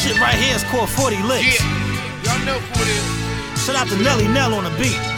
shit right here is called 40 Licks. Yeah, y'all know who it is. Shout out to Nelly Nell on the beat.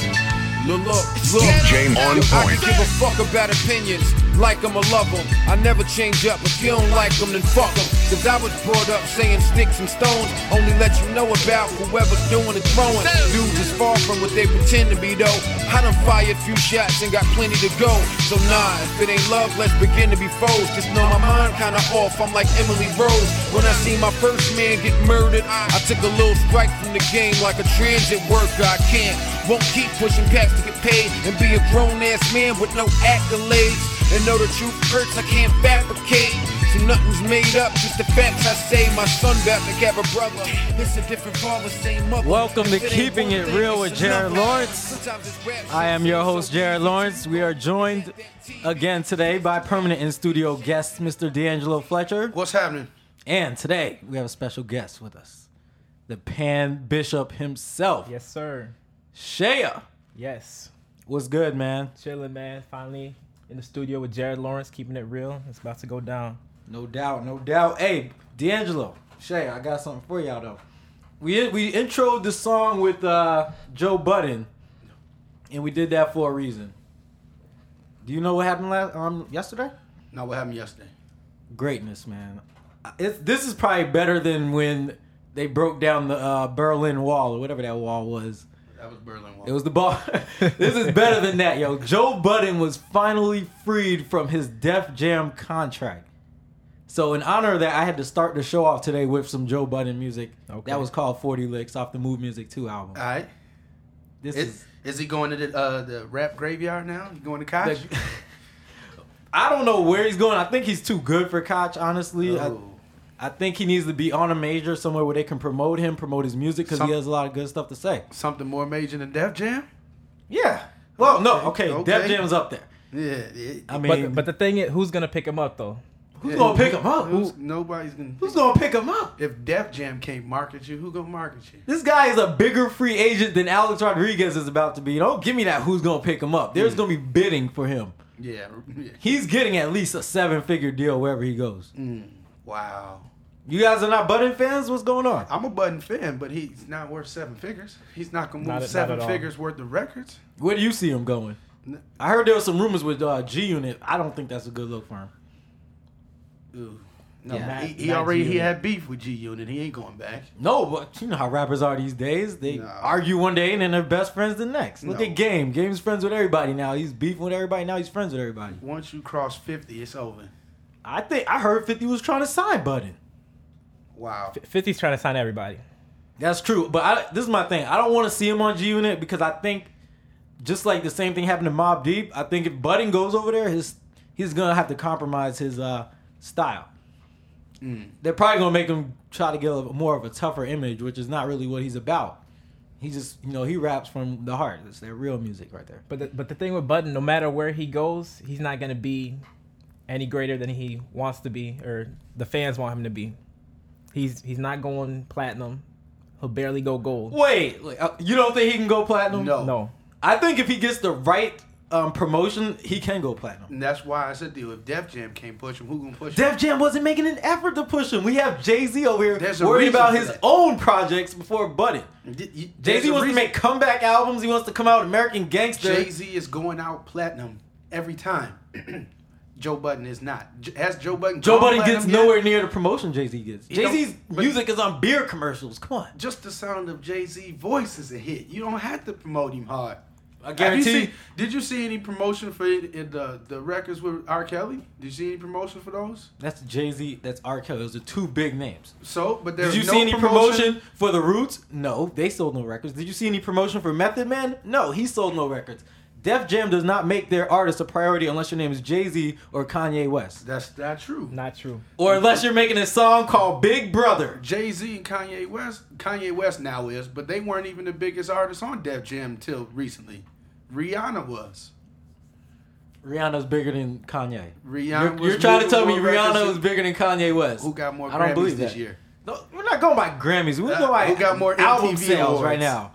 Look, look, look. James on I point. can give a fuck about opinions, like 'em or love 'em. I never change up. If you don't like 'em, then fuck 'em. Cause I was brought up saying sticks and stones. Only let you know about whoever's doing the throwing. Dudes is far from what they pretend to be, though. I done fired few shots and got plenty to go. So nah, if it ain't love, let's begin to be foes. Just know my mind kinda off. I'm like Emily Rose. When I see my first man get murdered, I took a little strike from the game like a transit worker. I can't, won't keep pushing packs to get paid and be a grown ass man with no accolades. And know the truth hurts, I can't fabricate. So nothing's made up, just the facts I say. My son about to have a brother. It's a different father, same mother. Welcome to If Keeping It thing, Real with Jared. Lawrence. Sometimes it's rap I am your host, Jared Lawrence. We are joined again today by permanent in studio guest, Mr. D'Angelo Fletcher. What's happening? And today we have a special guest with us, the Pan Bishop himself, Yes, sir. Shea. Yes. What's good, man? Chilling, man. Finally in the studio with Jared Lawrence, keeping it real. It's about to go down. No doubt, no doubt. Hey, D'Angelo, Shay, I got something for y'all though. We we introed the song with uh, Joe Budden, and we did that for a reason. Do you know what happened last um yesterday? No, what happened yesterday? Greatness, man. It's, this is probably better than when they broke down the uh, Berlin Wall or whatever that wall was. That was Berlin Wall. It was the ball. this is better than that, yo. Joe Budden was finally freed from his Def Jam contract. So in honor of that, I had to start the show off today with some Joe Budden music. Okay. That was called 40 Licks off the Mood Muzik 2 album. All right. This Is, is is he going to the uh, the rap graveyard now? You going to Koch? the- I don't know where he's going. I think he's too good for Koch, honestly. Oh. I think he needs to be on a major somewhere where they can promote him, promote his music because he has a lot of good stuff to say. Something more major than Def Jam? Yeah. Well, no, okay. Okay. Def Jam's up there. Yeah. yeah. I mean, But but the thing is, who's gonna pick him up though? who's Yeah. gonna pick him up? Who's, nobody's gonna. Who's gonna pick him up? If Def Jam can't market you, who gonna market you? This guy is a bigger free agent than Alex Rodriguez is about to be. Don't give me that. Who's gonna pick him up? There's gonna be bidding for him. Yeah. yeah. He's getting at least a seven-figure deal wherever he goes. Mm, wow. You guys are not Budden fans? What's going on? I'm a Budden fan, but he's not worth seven figures. He's not gonna move Not at- not seven all. figures worth of records. Where do you see him going? I heard there was some rumors with uh, G Unit. I don't think that's a good look for him. Ooh. No, Yeah. he, Not- he not already he G-Unit. had beef with G Unit. He ain't going back. No, but you know how rappers are these days. They No. argue one day and then they're best friends the next. Look No. at Game. Game's friends with everybody now. He's beefing with everybody. Now he's friends with everybody. Once you cross fifty, it's over. I think I heard 50 was trying to sign Budden. Wow. 50's trying to sign everybody. That's true, but I, this is my thing. I don't want to see him on G Unit because I think just like the same thing happened to Mobb Deep. I think if Budden goes over there, his he's gonna have to compromise his uh, style. They're probably gonna make him try to get a, more of a tougher image, which is not really what he's about. He just you know he raps from the heart. It's their real music right there. But the, but the thing with Budden, no matter where he goes, he's not gonna be any greater than he wants to be, or the fans want him to be. He's he's not going platinum. He'll barely go gold. Wait, uh, you don't think he can go platinum? No. No. I think if he gets the right um, promotion, he can go platinum. And that's why I said, deal. If Def Jam can't push him, who gonna push him? Def Jam wasn't making an effort to push him. We have Jay Z over here There's worried about his that. own projects before Budden. Jay Jay Z wants to make comeback albums. He wants to come out American Gangster. Jay Z is going out platinum every time. Joe Budden is not. J- Has Joe Budden? Joe Budden gets platinum yet? nowhere near the promotion Jay Z gets. Jay Z's music is on beer commercials. Come on, Just the sound of Jay Z voice is a hit. You don't have to promote him hard. I you guarantee. seen- did you see any promotion for it in the the records with R. Kelly? Did you see any promotion for those? That's Jay Z. That's R. Kelly. Those are two big names. So, but there's Did you no see any promotion for the Roots? No, they sold no records. Did you see any promotion for Method Man? No, he sold no records. Def Jam does not make their artists a priority unless your name is Jay Z or Kanye West, That's not true. Not true. or unless you're making a song called Big Brother. Jay Z and Kanye West, Kanye West now is, but they weren't even the biggest artists on Def Jam until recently. Rihanna was. Rihanna's bigger than Kanye. Rihanna You're, you're trying to tell me Rihanna than- was bigger than Kanye West. Who got more I don't Grammys believe this that. year? No, we're not going by Grammys. We're Uh, going by who got more album MTV sales awards? right now.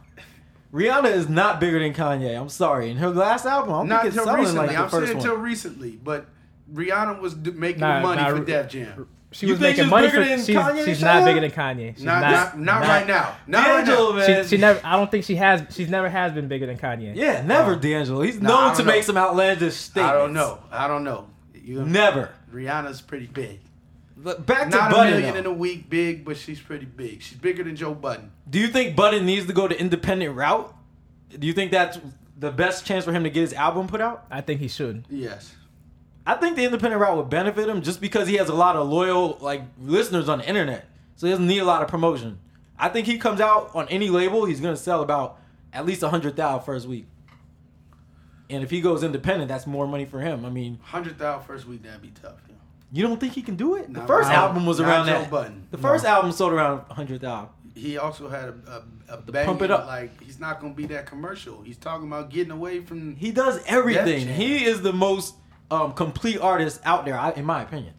Rihanna is not bigger than Kanye. I'm sorry. And her last album, I don't Not think it's until selling recently. like I'm the first saying one. until recently, but Rihanna was d- making Nah, money nah, for Def Jam. she You was think making she's money bigger for. than She's, Kanye, she's Shia? not bigger than Kanye. She's Not, not, not, right now. Not right D'Angelo, now. man. She, she never. I don't think she has. She's never has been bigger than Kanye. Yeah, never uh, D'Angelo. He's Nah, I known don't to know. make some outlandish statements. I don't know. I don't know. You, Never. Rihanna's pretty big. But back to Not a million though. in a week big, but she's pretty big. She's bigger than Joe Budden. Do you think Budden needs to go the independent route? Do you think that's the best chance for him to get his album put out? I think he should. Yes. I think the independent route would benefit him just because he has a lot of loyal like listeners on the internet. So he doesn't need a lot of promotion. I think he comes out on any label, he's gonna sell about at least a hundred thousand first week. And if he goes independent, that's more money for him. I mean, 100,000 first week, that'd be tough. You don't think he can do it? The Not first album was not around Joe that. Budden. The first album sold around hundred thousand. He also had a, a, a pump it up. like, he's not going to be that commercial. He's talking about getting away from. He does everything. He is the most um, complete artist out there, I- in my opinion.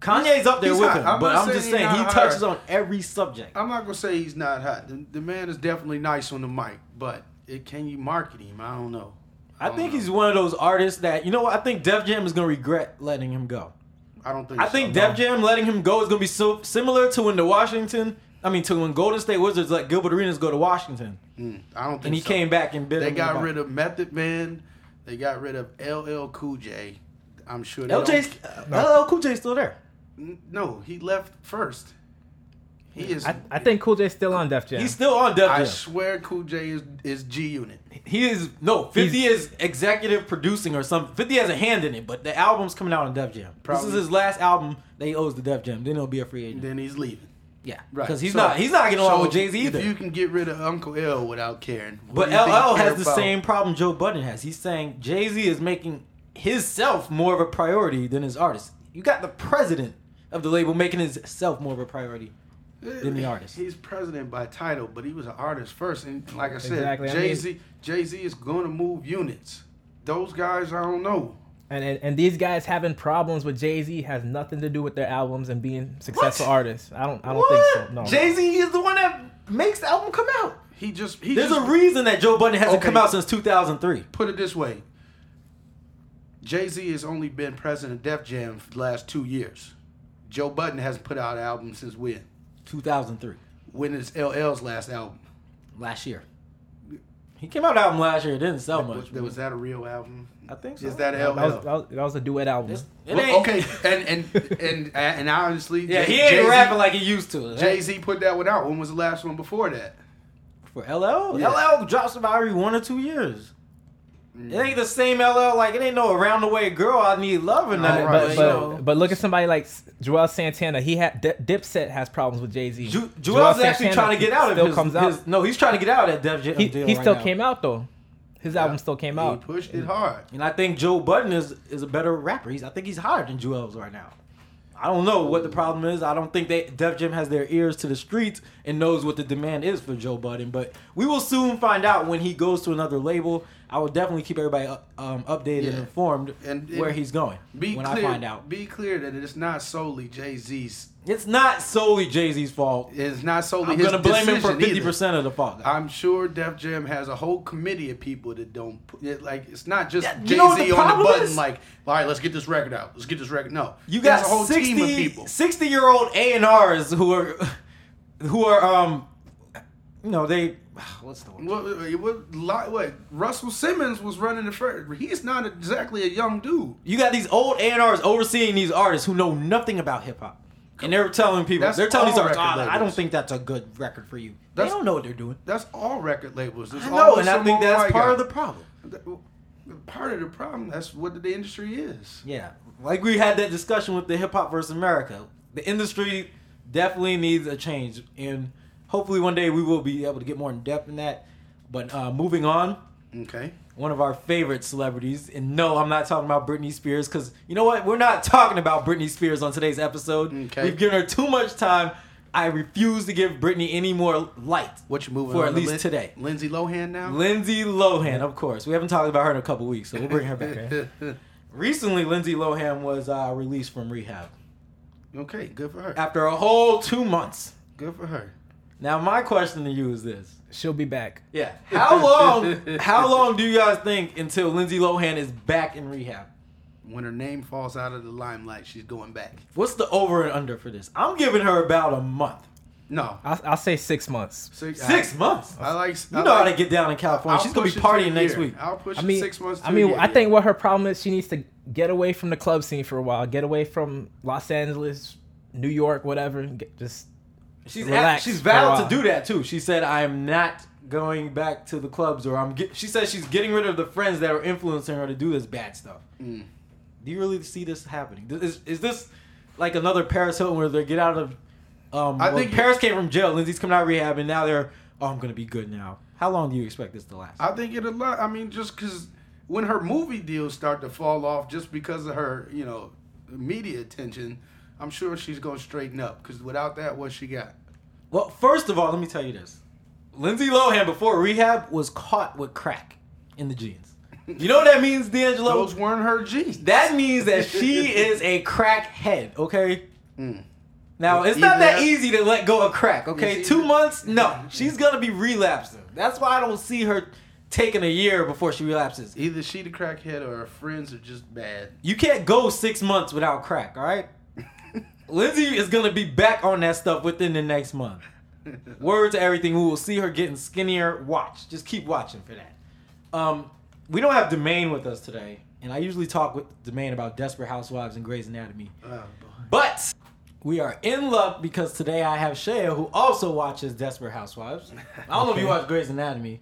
Kanye's up there Mm. He's with hot. him, I'm but I'm just saying he touches hard. on every subject. I'm not going to say he's not hot. The, the man is definitely nice on the mic, but it, can you market him? I don't know. I don't think know. he's one of those artists that you know what I think Def Jam is gonna regret letting him go. I don't think I so. think Def Jam letting him go is gonna be so similar to when the Washington, I mean to when Golden State Wizards let Gilbert Arenas go to Washington, Mm, I don't think and he so. came back and bit. They him got rid of Method Man. They got rid of LL Cool J. I'm sure they butt. LJ's don't- uh, LL Cool J's still there. No, he left first. He is. I, I think Cool J's still on Def Jam. He's still on Def Jam. I swear, Cool J is is G Unit. He is no 50 is executive producing or something. 50 has a hand in it, but the album's coming out on Def Jam. Probably. This is his last album that he owes to Def Jam. Then he'll be a free agent. Then he's leaving. yeah, Right. because he's So- not he's not getting along so with Jay Z either. If you can get rid of Uncle L without caring, But LL has the about? same problem Joe Budden has. He's saying Jay Z is making himself more of a priority than his artist. You got the president of the label making himself more of a priority than the artist. He's president by title, but he was an artist first. And like I said, Exactly. I Jay Z Jay Z is going to move units. Those guys, I don't know. And, and and these guys having problems with Jay Z has nothing to do with their albums and being successful What? artists. I don't I don't think so. No. Jay Z is the one that makes the album come out. He just he There's just, a reason that Joe Budden hasn't Okay. come out since 2003. put it this way. Jay Z has only been president of Def Jam for the last two years. Joe Budden hasn't put out an album since when? 2003, When is LL's last album? last year. He came out with an album last year. It didn't sell much. Was, was that a real album? I think so. Is that that, LL? was, that, was, that was a duet album. It's- it Well, ain't- okay, and and and and honestly, Yeah, Jay- he ain't Jay-Z- rapping like he used to. Jay Z put that one out. When was the last one before that? For LL? Yeah. LL drops about every one or two years. Mm. It ain't the same LL, like, it ain't no around the way girl, I need love and nothing. Right, but, but, but, but look at somebody like Juelz Santana. He had D- Dipset has problems with Jay Z. Ju- Juelz actually trying to get out of still his, comes out. his- No, he's trying to get out of that Def Jam he deal he right still now. came out though. His album still came He out. He pushed it hard. And I think Joe Budden is is a better rapper. He's I think he's hotter than Juelz right now. I don't know what the problem is. I don't think they Def Jam has their ears to the streets and knows what the demand is for Joe Budden. But we will soon find out when he goes to another label. I will definitely keep everybody uh, um, updated and informed And- where he's going Be when clear. I find out. Be clear that it's not solely Jay Z's. It's not solely Jay Z's fault. It's not solely I'm gonna blame him for fifty percent of the fault. I'm sure Def Jam has a whole committee of people that don't put it like it's not just Yeah, Jay Z on the button is? like, all right, let's get this record out. Let's get this record. No, You got a whole 60, team of people. 60 year old A and R's who are who are um you know they what's the word? What, what, what, what? Russell Simmons was running the first. He's not exactly a young dude. You got these old A and R's overseeing these artists who know nothing about hip hop. And they're telling people, That's they're telling these artists, "Ah, I don't think that's a good record for you. That's- they don't know what they're doing. That's all record labels. There's I know, and I think that's part guy. of the problem. Part of the problem. That's what the industry is. Yeah, like we had that discussion with the Hip Hop versus America. The industry definitely needs a change, and hopefully one day we will be able to get more in depth in that. But uh, moving on, Okay. one of our favorite celebrities. And no, I'm not talking about Britney Spears because you know what? We're not talking about Britney Spears on today's episode. Okay. We've given her too much time. I refuse to give Britney any more light. What you moving For at least Lin- today. Lindsay Lohan now. Lindsay Lohan, of course. We haven't talked about her in a couple weeks, so we'll bring her back. Recently, Lindsay Lohan was uh, released from rehab okay, good for her. after a whole two months. Good for her. Now, my question to you is this: She'll be back. Yeah, how long? how long do you guys think until Lindsay Lohan is back in rehab? when her name falls out of the limelight, she's going back. What's the over and under for this? I'm giving her about a month. No, I'll, I'll say six months. six, Six I, months. I like. You I know how like- to get down in California. I'll She's gonna be push it to a partying next year. week. I'll push I mean, six months. To I mean, a year, I think what her problem is, she needs to get away from the club scene for a while, get away from Los Angeles, New York, whatever. and Get, just She's Relax she's for a valid while. to do that too. She said, "I am not going back to the clubs, or I'm." Get, she says she's getting rid of the friends that are influencing her to do this bad stuff. Mm. Do you really see this happening? Is, is this like another Paris Hilton where they get out of? Um, I well, think- Paris came from jail. Lindsay's coming out of rehab, and now they're, "Oh, I'm gonna be good now." How long do you expect this to last? I think it'll. lot. I mean, just because when her movie deals start to fall off, just because of her, you know, media attention, I'm sure she's gonna straighten up. Because without that, what she got? Well, first of all, let me tell you this: Lindsay Lohan before rehab was caught with crack in the jeans. You know what that means, D'Angelo? Those weren't her jeans. That means that she is a crackhead, okay? Mm. Now, it's not that easy to let go of crack, okay? Two months? No. She's gonna be relapsing. That's why I don't see her taking a year before she relapses. Either she the crackhead or her friends are just bad. You can't go six months without crack, all right? Lindsay is gonna be back on that stuff within the next month. Word to everything. We will see her getting skinnier. Watch. Just keep watching for that. Um, we don't have Domain with us today, and I usually talk with Domain about Desperate Housewives and Grey's Anatomy. Oh, boy. But we are in luck because today I have Shea, who also watches Desperate Housewives. I don't know if you watch Grey's Anatomy.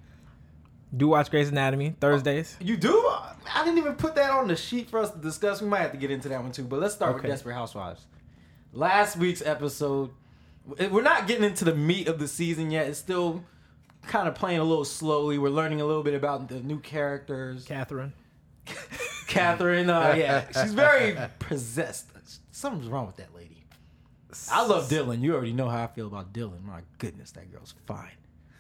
do watch Grey's Anatomy Thursdays. You do? I didn't even put that on the sheet for us to discuss. We might have to get into that one too. But let's start Okay. with Desperate Housewives. Last week's episode, we're not getting into the meat of the season yet. It's still kind of playing a little slowly. We're learning a little bit about the new characters. Catherine. Catherine, uh, yeah, she's very possessed. Something's wrong with that lady. I love Dylan. You already know how I feel about Dylan. My goodness, that girl's fine.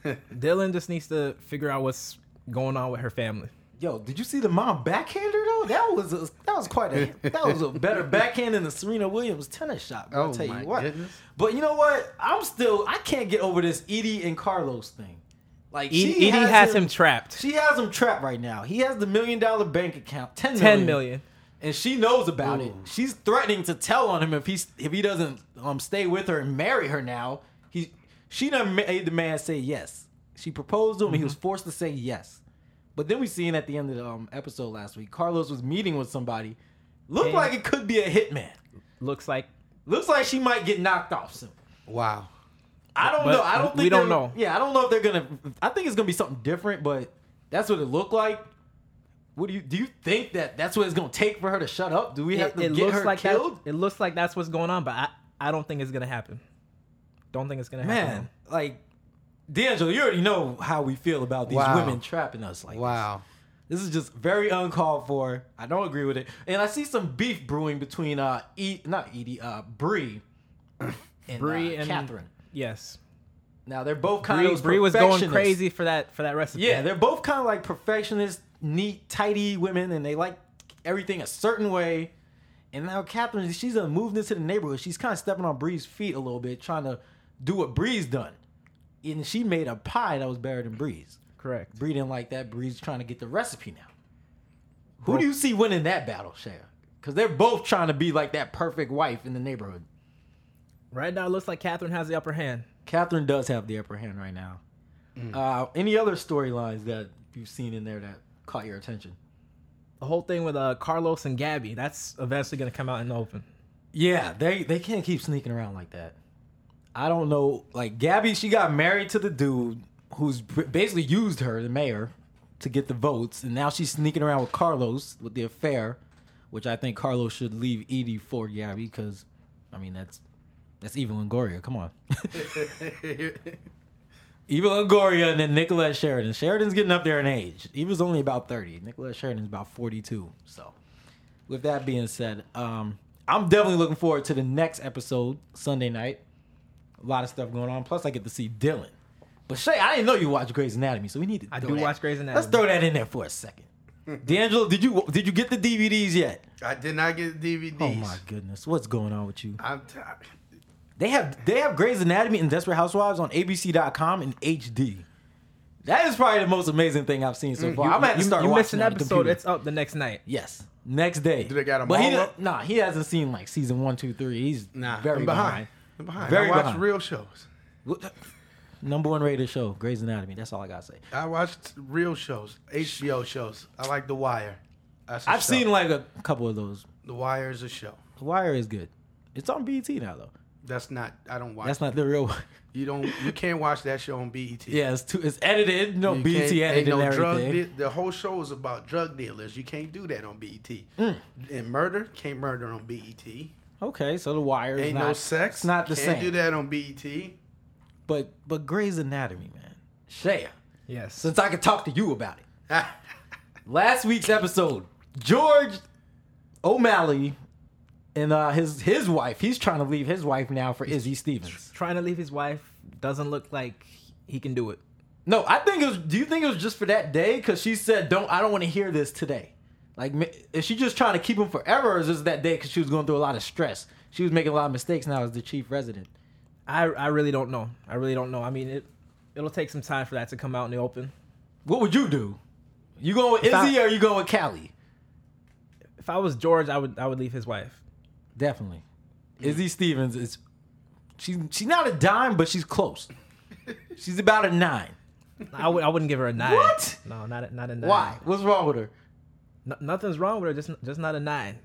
Dylan just needs to figure out what's going on with her family. Yo, did you see the mom backhander though? That was a, that was quite a that was a better backhand than the Serena Williams tennis shot. I'll Oh, tell you what. goodness. But you know what? I'm still I can't get over this Edie and Carlos thing. Like Edie, she Edie has him trapped. She has him trapped right now. He has the million dollar bank account, ten million, Ten million. and she knows about it. She's threatening to tell on him if he's if he doesn't um stay with her and marry her now. He she done made the man say yes. She proposed to him. and He was forced to say yes. But then we seen at the end of the um, episode last week, Carlos was meeting with somebody. Looked Yeah. like it could be a hitman. Looks like Looks like she might get knocked off soon. Wow. I don't But know. I don't think we don't know. Yeah, I don't know if they're gonna. I think it's gonna be something different, but that's what it looked like. What do you do? You think that that's what it's gonna take for her to shut up? Do we have it, to it get looks her like killed? that. It looks like that's what's going on, but I, I don't think it's gonna happen. Don't think it's gonna happen. Man, like D'Angelo, you already know how we feel about these Wow. women trapping us. Like, Wow. this is just very uncalled for. I don't agree with it, and I see some beef brewing between uh, e- not Edie, uh, Bree, and Bree uh, and Catherine. Yes, Now they're both kind Bree, of Bree was going crazy for that for that recipe. Yeah, they're both kind of like perfectionist, neat, tidy women, and they like everything a certain way. And now Catherine, she's moved into the neighborhood. She's kind of stepping on Bree's feet a little bit, trying to do what Bree's done. And she made a pie that was better than Bree's. correct. Bree didn't like that. Bree's trying to get the recipe now. Who do you see winning that battle, Shaya? Because they're both trying to be like that perfect wife in the neighborhood. Right now, it looks like Catherine has the upper hand. Catherine does have the upper hand right now. Uh, any other storylines that you've seen in there that caught your attention? The whole thing with uh, Carlos and Gabby, that's eventually gonna come out in the open. Yeah, they they can't keep sneaking around like that. I don't know. Like Gabby, she got married to the dude who's basically used her, the mayor, to get the votes, and now she's sneaking around with Carlos with the affair, which I think Carlos should leave Edie for Gabby because, I mean that's that's Eva Longoria. Come on, Eva Longoria and then Nicolette Sheridan. Sheridan's getting up there in age. Eva's only about thirty. Nicolette Sheridan's about forty-two. So with that being said, um, I'm definitely looking forward to the next episode Sunday night. A lot of stuff going on. Plus, I get to see Dylan. But Shay, I didn't know you watch Grey's Anatomy, so we need to. I do that- watch Grey's Anatomy. Let's throw that in there for a second. D'Angelo, did you did you get the DVDs yet? I did not get the DVDs. Oh my goodness, what's going on with you? I'm t- They have they have Grey's Anatomy and Desperate Housewives on ABC.com in HD. That is probably the most amazing thing I've seen so mm, far. I'm gonna have to You, start you watching missed an that episode. computer. It's up the next night. Yes. Next day. Do they got 'em But he all don't- up? Nah, he hasn't seen like season one, two, three. He's Nah, very I'm behind. behind. I'm behind. Very I watch behind. real shows. What- Number one rated show, Grey's Anatomy. That's all I gotta say. I watched real shows, HBO shows. I like The Wire. That's a I've show. seen like a couple of those. The Wire is a show. The Wire is good. It's on BET now though. That's not. I don't watch. That's not the real one. You don't. You can't watch that show on BET. Yeah, it's too. It's edited. Know, You BET edited no drug de- the whole show is about drug dealers. You can't do that on BET. Mm. And murder can't murder on BET. Okay, so the Wire is Ain't not, no sex. It's not the can't same. do that on BET. But but Grey's Anatomy, man. Shaya, Yes. since I could talk to you about it. Last week's episode, George O'Malley and uh, his his wife. He's trying to leave his wife now for Izzy Stevens. Trying to leave his wife doesn't look like he can do it. No, I think it was. Do you think it was just for that day? Because she said, "Don't. I don't want to hear this today." Like, is she just trying to keep him forever, or is this that day because she was going through a lot of stress? She was making a lot of mistakes now as the chief resident. I I really don't know. I really don't know. I mean, it it'll take some time for that to come out in the open. What would you do? You going with If I- Izzy or you going with Callie? If I was George, I would I would leave his wife. Definitely. Izzy Stevens is she's she's not a dime, but she's close. she's about a nine. I would I wouldn't give her a nine. What? No, not a, not a nine. Why? What's wrong with her? No, nothing's wrong with her. Just just not a nine.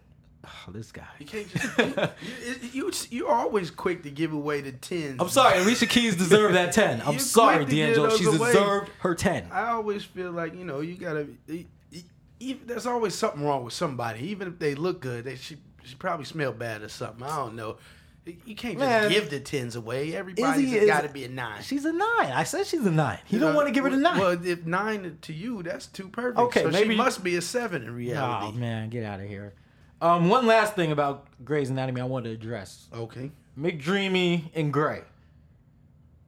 Oh, this guy. You can't just. you, you, you, are always quick to give away the tens. I'm sorry, Alicia Keys deserved that ten. I'm You're sorry, quick to give D'Angelo. those She's away. deserved her ten. I always feel like you know you gotta. e- e- e- There's always something wrong with somebody, even if they look good. They should, she probably smell bad or something. I don't know. You can't just Man. give the tens away. Everybody's Izzy is- got to be a nine. She's a nine. I said she's a nine. He You don't know, want to give her the nine. Well, if nine to you, that's too perfect. Okay, so maybe- she must be a seven in reality. oh man, get out of here. Um, one last thing about Grey's Anatomy I wanted to address. Okay. McDreamy and Grey.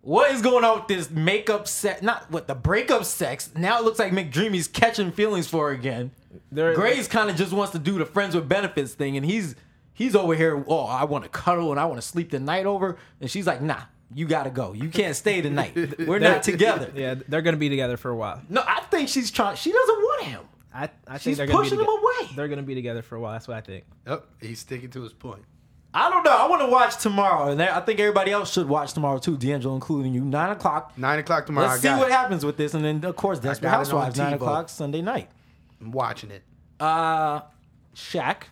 What is going on with this makeup set? Not what the breakup sex. Now it looks like McDreamy's catching feelings for her again. There- Grey's kind of just wants to do the friends with benefits thing, and he's he's over here. Oh, I want to cuddle and I want to sleep the night over, and she's like, Nah, you gotta go. You can't stay tonight. We're not together. Yeah, they're gonna be together for a while. No, I think she's trying. She doesn't want him. I I She's think they're pushing be him away. They're gonna be together for a while. That's what I think. Yep. He's sticking to his point. I don't know. I want to watch tomorrow, and I think everybody else should watch tomorrow too. D'Angelo, including you. Nine o'clock. Nine o'clock tomorrow. Let's I see what it. happens with this, and then of course Desperate got it on Housewives nine o'clock Sunday night. I'm watching it. Uh, Shaq.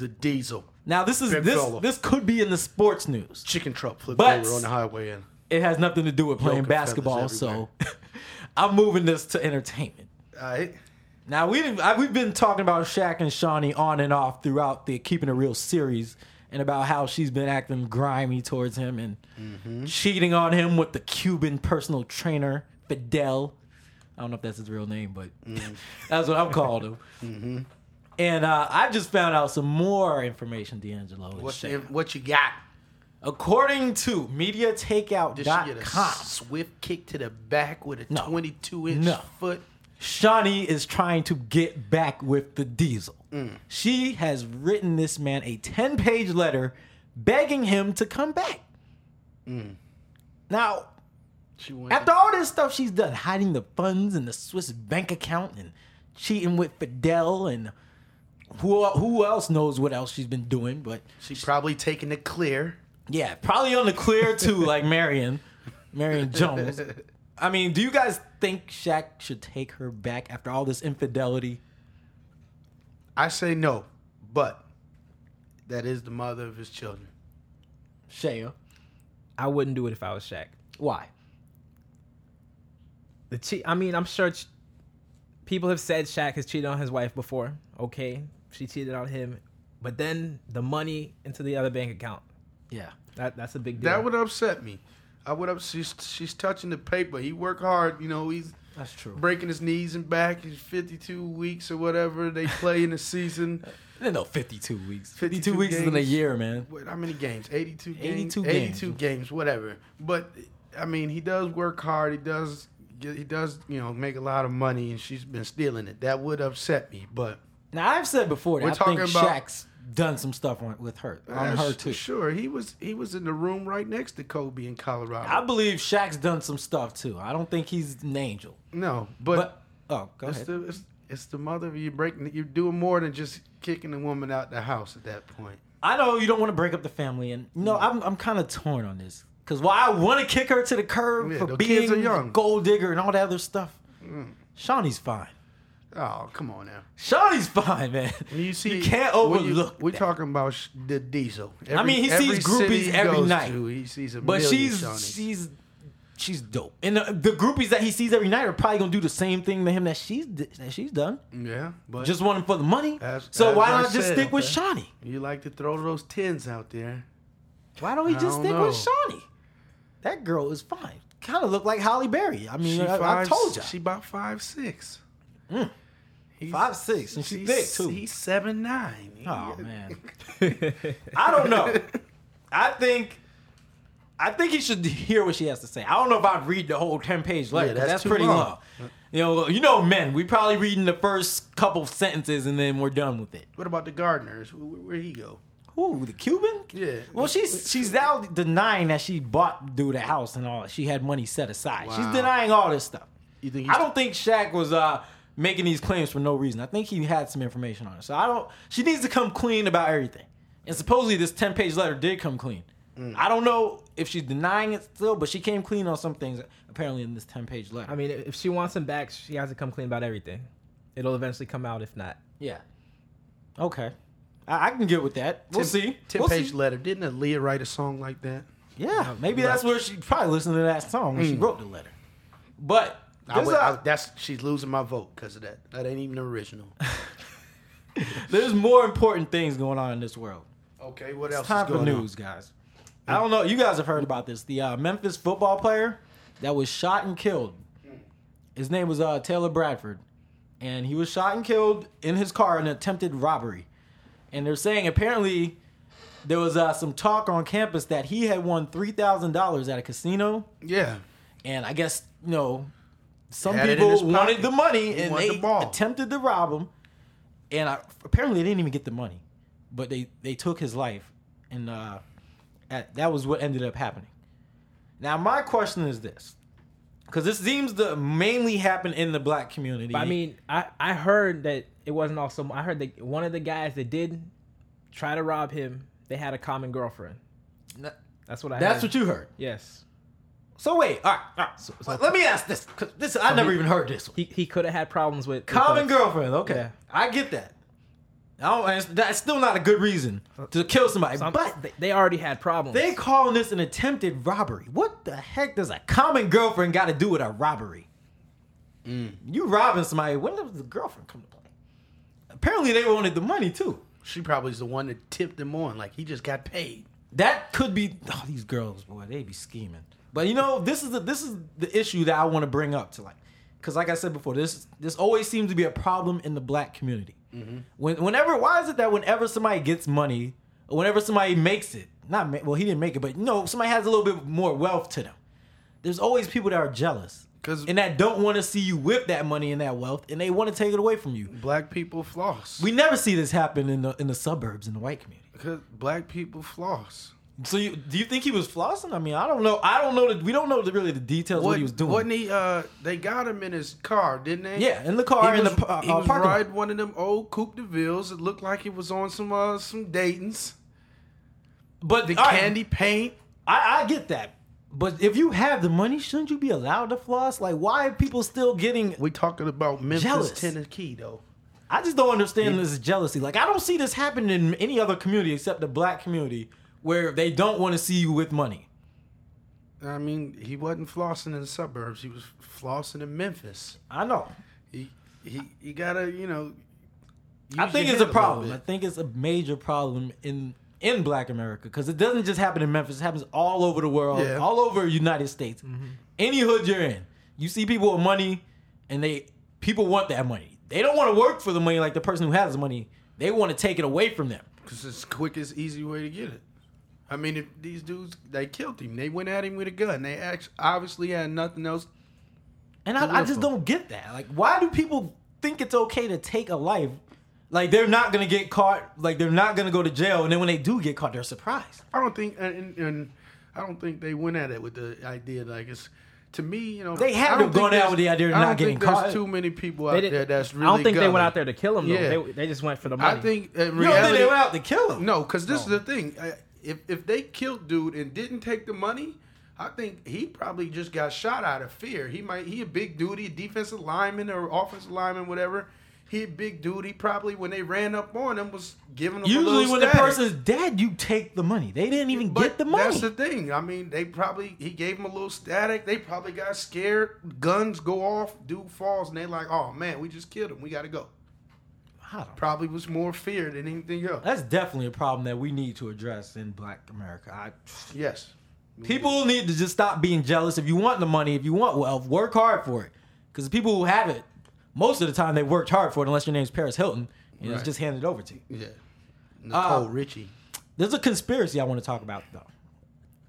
The Diesel Now this is Big this fella. this could be in the sports news. chicken truck flipped But- over on the highway and It has nothing to do with playing and basketball, feathers so I'm moving this to entertainment. all right. Now we didn't, I, we've been talking about Shaq and Shaunie on and off throughout the Keeping It Real series, and about how she's been acting grimy towards him and Mm-hmm. cheating on him with the Cuban personal trainer Fidel. I don't know if that's his real name, but Mm-hmm. that's what I'm calling him. And uh, I just found out some more information, D'Angelo. What Shaq. what you got? According to Did she get MediaTakeout.com, swift kick to the back with a No. 22 inch No. foot? Shaunie is trying to get back with the diesel. Mm. She has written this man a 10 page letter begging him to come back. Mm. Now, She went after all this stuff she's done, hiding the funds in the Swiss bank account and cheating with Fidel and who, who else knows what else she's been doing, but she probably taking the clear. yeah, probably on the clear too, like Marion, Marion Jones. I mean, do you guys think Shaq should take her back after all this infidelity? I say no, but that is the mother of his children. Shaya, I wouldn't do it if I was Shaq. why? The cheat. I mean, I'm sure ch- people have said Shaq has cheated on his wife before. Okay, she cheated on him, but then the money into the other bank account. Yeah, That that's a big deal. That would upset me. I would up. She's she's touching the paper. He worked hard. You know, he's that's true. breaking his knees and back. He's 52 weeks or whatever they play in the season. No, 52 weeks. 52, 52 weeks is in a year, man. What, how many games? 82 games. 82 82 games. games, whatever. But I mean, he does work hard. He does. He does. You know, make a lot of money, and she's been stealing it. That would upset me. But Now, I've said before that We're I think talking about- Shaq's done some stuff on, with her, on uh, her sh- too. Sure, he was. He was in the room right next to Kobe in Colorado. I believe Shaq's done some stuff too. I don't think he's an angel. no, but, But, oh, go it's ahead. the it's, it's the mother of you breaking. You're doing more than just kicking the woman out the house at that point. I know you don't want to break up the family, and you know I'm I'm kind of torn on this because while I want to kick her to the curb Yeah, for the being kids are young. a gold digger and all that other stuff, Shaunie's fine. Oh, come on now. Shaunie's fine, man. When you see, you can't when you- overlook. We're that. talking about sh- the diesel. I mean, he every sees groupies he every night. to, he sees a But she's she's she's dope, and the, the groupies that he sees every night are probably gonna do the same thing to him that she's that she's done. yeah, but Just want him for the money. As- so as why not just stick with. Shaunie? you like to throw those tins out there. Why don't we just don't stick know. with Shaunie? That girl is fine. Kind of look like Halle Berry. I mean, I, I told you. She about five six. He's, Five, six, and she's thick, too. He's seven nine. Oh man, I don't know. I think, I think he should hear what she has to say. I don't know if I'd read the whole ten page letter. Yeah, that's that's, pretty long. long. You know, you know, men. We probably reading the first couple sentences and then we're done with it. What about the gardeners? Where, where'd he go? Who the Cuban? Yeah. Well, she's she's now denying that she bought dude a house and all. She had money set aside. She's denying all this stuff. You think? I don't think Shaq was uh, making these claims for no reason. I think he had some information on it. So I don't. She needs to come clean about everything. And supposedly this ten page letter did come clean. Mm. I don't know if she's denying it still, but she came clean on some things apparently in this ten page letter. I mean, if she wants him back, she has to come clean about everything. It'll eventually come out if not. yeah. Okay. I, I can get with that. We'll see. Ten We'll page see. letter. Didn't Aaliyah write a song like that? Yeah, maybe that's where she probably listened to that song when she Mm. wrote the letter. But I would, a- I, that's she's losing my vote because of that. That ain't even original. there's more important things going on in this world. okay, what else? It's time for news, guys. I don't know. You guys have heard about this. The uh, Memphis football player that was shot and killed. His name was uh, Taylor Bradford, and he was shot and killed in his car in an attempted robbery. And they're saying apparently there was uh, some talk on campus that he had won three thousand dollars at a casino. Yeah. and I guess you know some Had it in his people wanted the money He and they the ball. attempted to rob him, and I, apparently they didn't even get the money, but they they took his life, and uh, at, that was what ended up happening. Now my question is this, because this seems to mainly happen in the black community. But I mean, I I heard that it wasn't also. I heard that one of the guys that did try to rob him, they had a common girlfriend. That's what I. that's heard. what you heard. Yes. So wait, all right, all right. So- so- let me ask this, 'cause this I never he- even heard this one. He he could have had problems with with Common us. girlfriend. Okay, Yeah. I get that. I don't, that's still not a good reason uh, to kill somebody. So I'm- but they, already had problems. they calling this an attempted robbery. What the heck does a common girlfriend got to do with a robbery? Mm. You robbing somebody? When does the girlfriend come to play? Apparently, they wanted the money too. She probably is the one that tipped him on. Like he just got paid. That could be. Oh, these girls, boy, they be scheming. But you know, this is the this is the issue that I want to bring up to like, because like I said before, this this always seems to be a problem in the black community. Mm-hmm. When whenever, why is it that whenever somebody gets money, or whenever somebody makes it, not ma- well, he didn't make it, but you know, somebody has a little bit more wealth to them. There's always people that are jealous. 'Cause- and that don't want to see you with that money and that wealth, and they want to take it away from you. Black people floss. We never see this happen in the in the suburbs in the white community. because black people floss. So you, do you think he was flossing? I mean, I don't know. I don't know. The, we don't know the, really the details of what, he was doing. Wasn't he? Uh, they got him in his car, didn't they? Yeah, in the car, He in was, the uh, he was parking lot. one of them old Coupe de Villes. It looked like he was on some uh, some Dayton's. But The right, candy paint. I, I get that. But if you have the money, shouldn't you be allowed to floss? Like, why are people still getting? We talking about Memphis, Jealous. Tennessee, though. I just don't understand this jealousy. Like, I don't see this happening in any other community except the black community, where they don't want to see you with money. I mean, he wasn't flossing in the suburbs. He was flossing in Memphis. I know. He he he gotta you know. I think it's a problem. I think it's a major problem in in Black America because it doesn't just happen in Memphis. It happens all over the world, Yeah. all over United States. Mm-hmm. Any hood you're in, you see people with money, and they people want that money. They don't want to work for the money like the person who has the money. They want to take it away from them. Cause it's the quickest, easy way to get it. I mean, if these dudes they killed him, they went at him with a gun. They actually obviously had nothing else. And I, I just don't get that. Like, why do people think it's okay to take a life? Like they're not gonna get caught. Like they're not gonna go to jail. And then when they do get caught, they're surprised. I don't think, and, and I don't think they went at it with the idea like it's to me, you know, They had to don't have gone out with the idea of not getting think there's caught. too many people out there that's really. I don't think they went out there to kill him though. Yeah. They, they just went for the money. I think in You don't think they went out to kill him? no, because this is the thing. If if they killed dude and didn't take the money, I think he probably just got shot out of fear. He might he a big a defensive lineman or offensive lineman, whatever. He a big dude. He probably when they ran up on him was giving him Usually, when the person's dead, you take the money. They didn't even But get the money. That's the thing. I mean, they probably he gave him a little static. They probably got scared. Guns go off. Dude falls, and they like, oh man, we just killed him. We got to go. I don't know. Probably was more fear than anything else. That's definitely a problem that we need to address in Black America. I, Yes. people need to just stop being jealous. If you want the money, if you want wealth, work hard for it. Because the people who have it, most of the time they worked hard for it. Unless your name's Paris Hilton, and it's Right. just handed over to you. Yeah. Nicole Uh, Richie. There's a conspiracy I want to talk about though.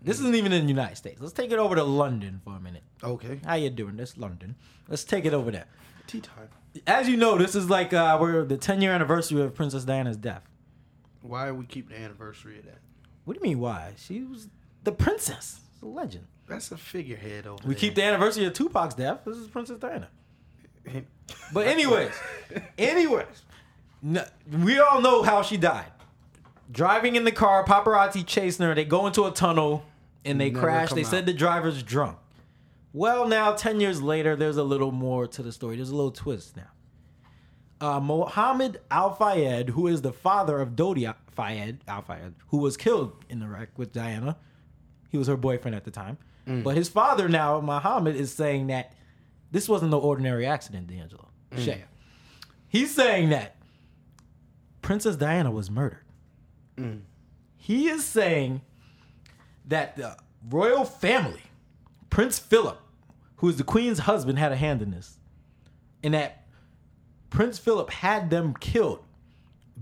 This isn't even in the United States. Let's take it over to London for a minute. Okay. How you doing? This London. Let's take it over there. Tea time. As you know, this is like uh, we're the 10 year anniversary of Princess Diana's death. Why do we keep the anniversary of that? What do you mean? Why? She was the princess. A legend. That's a figurehead over We there. keep the anniversary of Tupac's death. This is Princess Diana. But anyways, anyways, n- we all know how she died. Driving in the car, paparazzi chasing her. They go into a tunnel and they Never crash. They said the driver's drunk. Well, now ten years later, there's a little more to the story. There's a little twist now. Uh, Mohammed Al Fayed, who is the father of Dodi Fayed, Al Fayed, who was killed in the wreck with Diana, he was her boyfriend at the time. Mm. But his father now, Mohammed, is saying that this wasn't no ordinary accident, D'Angelo. Mm. Shea. He's saying that Princess Diana was murdered. Mm. He is saying that the royal family, Prince Philip, who is the queen's husband, had a hand in this. And that Prince Philip had them killed.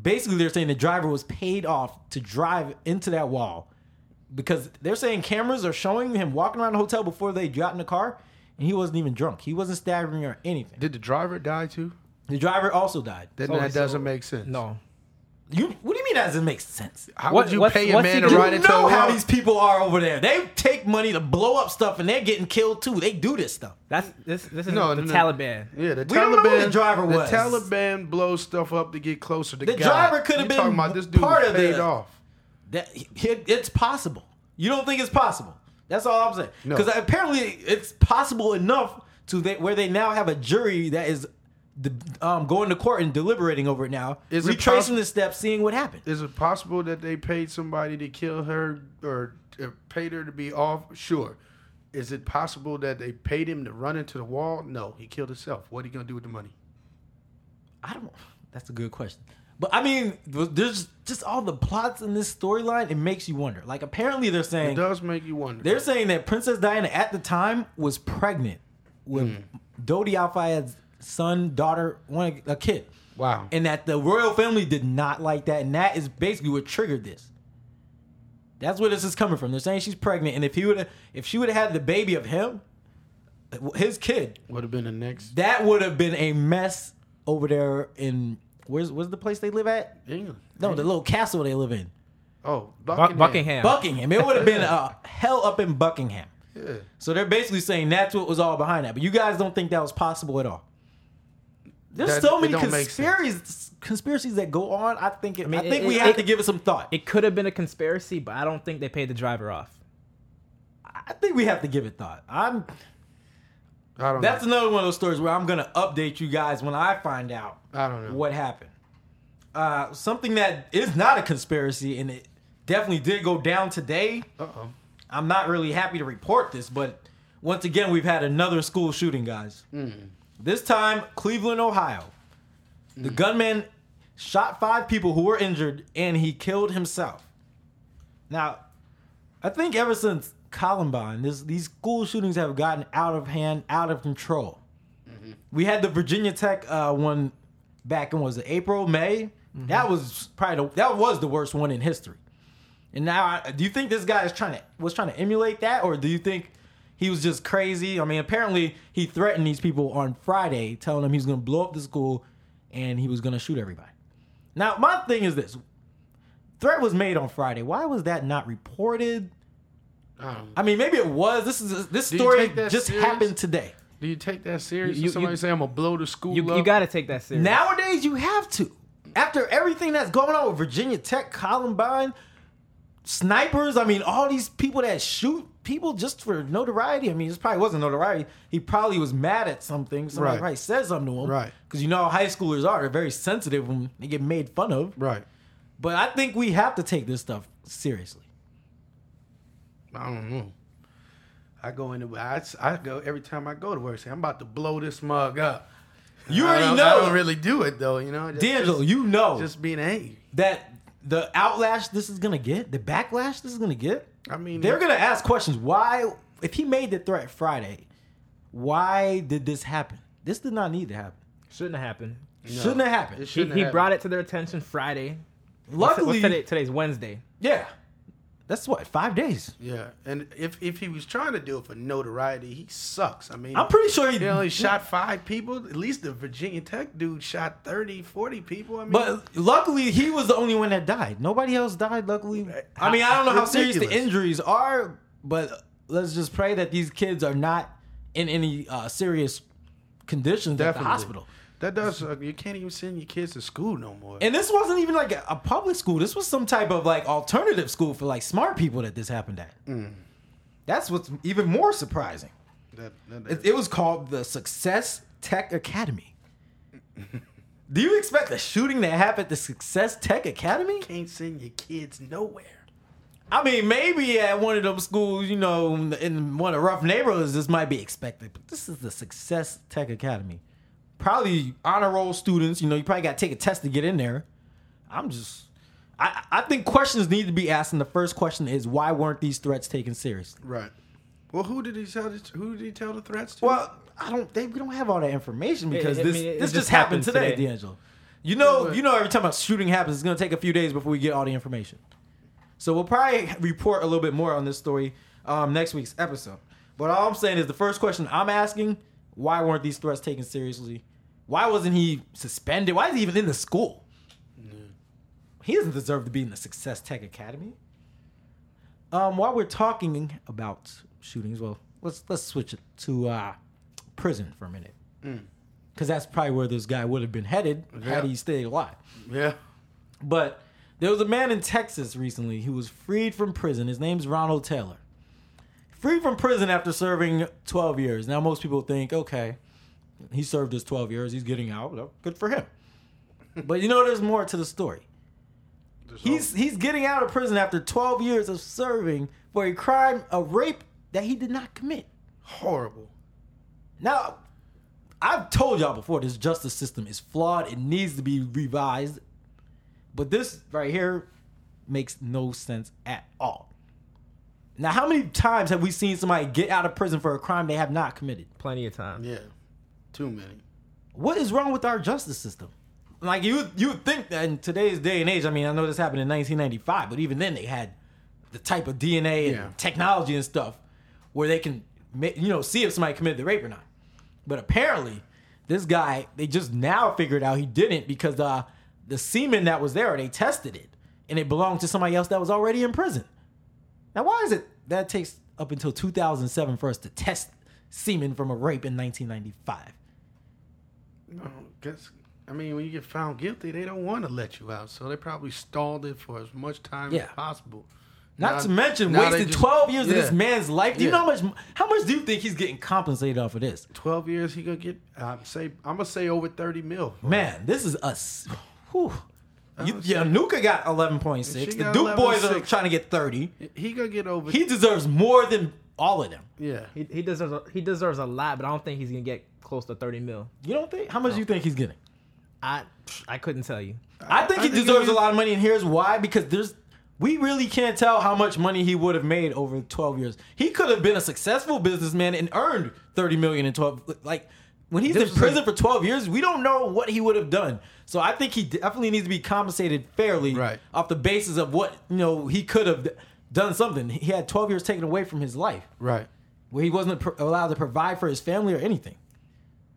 Basically, they're saying the driver was paid off to drive into that wall because they're saying cameras are showing him walking around the hotel before they got in the car, and he wasn't even drunk. He wasn't staggering or anything. Did the driver die too? The driver also died. Then So- that doesn't make sense. no. You, what do you mean that doesn't make sense? How What- would you what's- pay a man to ride You into a know how these people are over there. They take money to blow up stuff, and they're getting killed too. They do this stuff. That's this. This is No, the no, no. Taliban. Yeah, the We don't know who the driver was. The Taliban blows stuff up to get closer to The God. driver could have been talking about this dude part was of paid the- off. That it, it's possible. You don't think it's possible? That's all I'm saying. No. Because apparently it's possible enough to they, where they now have a jury that is the, um, going to court and deliberating over it now, Is it retracing the steps, seeing what happened. Is it possible that they paid somebody to kill her or uh, paid her to be off? Sure. Is it possible that they paid him to run into the wall? No, he killed himself. What are you gonna do with the money? I don't. That's a good question. But I mean, there's just all the plots in this storyline. It makes you wonder. Like apparently they're saying It does make you wonder. they're saying that Princess Diana at the time was pregnant with Hmm. Dodi Al Fayed's son, daughter, one a kid. wow. and that the royal family did not like that, and that is basically what triggered this. That's where this is coming from. They're saying she's pregnant, and if he would, if she would have had the baby of him, his kid, Would have been the next that would have been a mess over there in where's where's the place they live at? England. No, the little castle they live in, Oh, Buckingham. Buckingham. Buckingham. Buckingham. It would have been a hell up in Buckingham. Yeah. So they're basically saying that's what was all behind that. But you guys don't think that was possible at all. There's That- so many don't make sense. conspiracies conspiracies that go on. I think it, I, mean, think it- we it- have it- to give it some thought. It could have been a conspiracy, but I don't think they paid the driver off. I think we have to give it thought. I'm I don't that's know. another one of those stories where I'm gonna update you guys when I find out I don't know. what happened. Uh, something that is not a conspiracy and it definitely did go down today. Uh oh. I'm not really happy to report this, but once again, we've had another school shooting, guys. This time, Cleveland, Ohio. The mm-hmm. gunman shot five people who were injured and he killed himself. Now, I think ever since Columbine, this, these school shootings have gotten out of hand, out of control. Mm-hmm. We had the Virginia Tech uh, one back in was it April, May? Mm-hmm. That was probably the, that was the worst one in history. And now, I- do you think this guy is trying to was trying to emulate that, or do you think he was just crazy? I mean, apparently he threatened these people on Friday, telling them he was going to blow up the school and he was going to shoot everybody. Now, my thing is this: threat was made on Friday. Why was that not reported? Um, I mean, maybe it was. This is this story just serious? happened today. do you take that serious? You- You, you- somebody you- say I'm gonna blow the school You, up. you got to take that serious. Nowadays, you have to. After everything that's going on with Virginia Tech, Columbine, snipers. I mean, all these people that shoot people just for notoriety. I mean, this probably wasn't notoriety. He probably was mad at something. Somebody Right. probably said something to him. Right. Because you know how high schoolers are. They're very sensitive when they get made fun of. right. But I think we have to take this stuff seriously. I don't know. I go into I, I go every time I go to work. Say I'm about to blow this mug up. You I already know. I don't really do it though. You know, just, D'Angelo, just, you know just being angry. that the outlash this is gonna get, the backlash this is gonna get. I mean, They're gonna ask questions. Why, if he made the threat Friday, why did this happen? This did not need to happen. Shouldn't have happened. Shouldn't have happened. He, shouldn't he have brought it to their attention Friday. What's, Luckily, what's today? Today's Wednesday. yeah, that's what five days. Yeah, and if if he was trying to do it for notoriety, he sucks. I mean, I'm pretty sure he. he only shot five people. At least the Virginia Tech dude shot 30, 40 people. I mean, But luckily, he was the only one that died. Nobody else died. Luckily, I mean, I don't know how serious the injuries are, but let's just pray that these kids are not in any uh, serious conditions at the Definitely. hospital. That does. Uh, you can't even send your kids to school no more. And this wasn't even like a, public school. This was some type of like alternative school for like smart people that this happened at. That's what's even more surprising. that, that, It, it was called the Success Tech Academy. Do you expect a shooting to happen at the Success Tech Academy? can't send your kids nowhere. I mean, maybe at one of them schools, you know, in one of the rough neighborhoods, this might be expected. But this is the Success Tech Academy. Probably honor roll students. You know, you probably got to take a test to get in there. I'm just, I, I think questions need to be asked, and the first question is, why weren't these threats taken seriously? Right. Well, who did he tell? The, who did he tell the threats to? Well, I don't think we don't have all that information because I this mean, it this just just happened happened today, today. D'Angelo. You know, but- you know, every time a shooting happens, it's gonna take a few days before we get all the information. So we'll probably report a little bit more on this story um, next week's episode. But all I'm saying is the first question I'm asking: Why weren't these threats taken seriously? Why wasn't he suspended? Why is he even in the school? He doesn't deserve to be in the Success Tech Academy. Um, while we're talking about shootings, well, let's let's switch it to uh, prison for a minute, because that's probably where this guy would have been headed had he stayed alive. yeah. But there was a man in Texas recently who was freed from prison. His name's Ronald Taylor. Freed from prison after serving 12 years. Now, most people think, okay, he served his 12 years, he's getting out. Good for him. but you know, there's more to the story. He's he's getting out of prison after 12 years of serving for a crime, a rape that he did not commit. horrible. Now, I've told y'all before this justice system is flawed. It needs to be revised. But this right here makes no sense at all. Now, how many times have we seen somebody get out of prison for a crime they have not committed? Plenty of time. Yeah. Too many. What is wrong with our justice system? Like you, you would think that in today's day and age. I mean, I know this happened in 1995, but even then they had the type of DNA and Yeah. technology and stuff where they can, you know, see if somebody committed the rape or not. But apparently, this guy, they just now figured out he didn't because uh, the semen that was there, they tested it, and it belonged to somebody else that was already in prison. Now, why is it that it takes up until 2007 for us to test semen from a rape in 1995? No, guess. I mean, when you get found guilty, they don't want to let you out, so they probably stalled it for as much time Yeah. as possible. Not Now- to mention now wasted just- 12 years of this man's life. Do you Yeah. know how much how much do you think he's getting compensated off of this? Twelve years, he gonna get. I'm say. I'm gonna say over thirty mil. Man, this is us. Whew. You, yeah, saying- Nuka got 11.6. The got Duke boys are trying to get 30. He gonna get over. He deserves more than all of them. yeah. He, he deserves a, he deserves a lot, but I don't think he's gonna get close to thirty mil. You don't think? How much do you think he's getting? I I couldn't tell you. I think I he think deserves he- a lot of money, and here's why: because there's we really can't tell how much money he would have made over 12 years. He could have been a successful businessman and earned 30 million in 12. Like when he's This in was prison like- for 12 years, we don't know what he would have done. So I think he definitely needs to be compensated fairly Right. off the basis of what you know he could have done something. He had 12 years taken away from his life Right. where he wasn't pro- allowed to provide for his family or anything.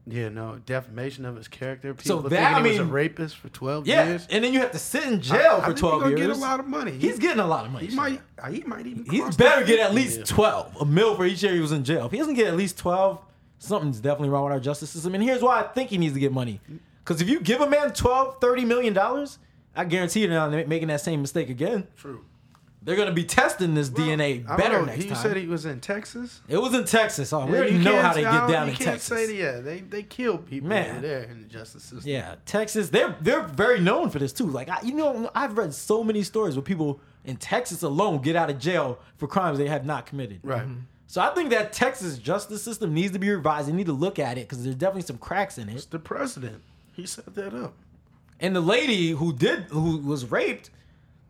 Yeah, no defamation of his character. So People that- thinking I he was a mean- rapist for twelve Yeah, years. and then you have to sit in jail I for think he twelve years. Get a lot of money. He's getting a lot of money. He might. uh, He might even. He's better get at 50. least twelve a mil for each year he was in jail. If he doesn't get at least twelve, something's definitely wrong with our justice system. And here's why I think he needs to get money. Because if you give a man 12, 30 million dollars, I guarantee you're not making that same mistake again. True. They're gonna be testing this DNA better know, next he time. You said he was in Texas. it was in Texas. Oh, we already you know how they get don't- down you in can't Texas. Say that, yeah, they they kill people Man. over there in the justice system. Yeah, Texas. They're they're very known for this too. Like I, you know, I've read so many stories where people in Texas alone get out of jail for crimes they have not committed. Right. Mm-hmm. So I think that Texas justice system needs to be revised. They need to look at it because there's definitely some cracks in it. It's it. the president. He set that up. And the lady who did who was raped,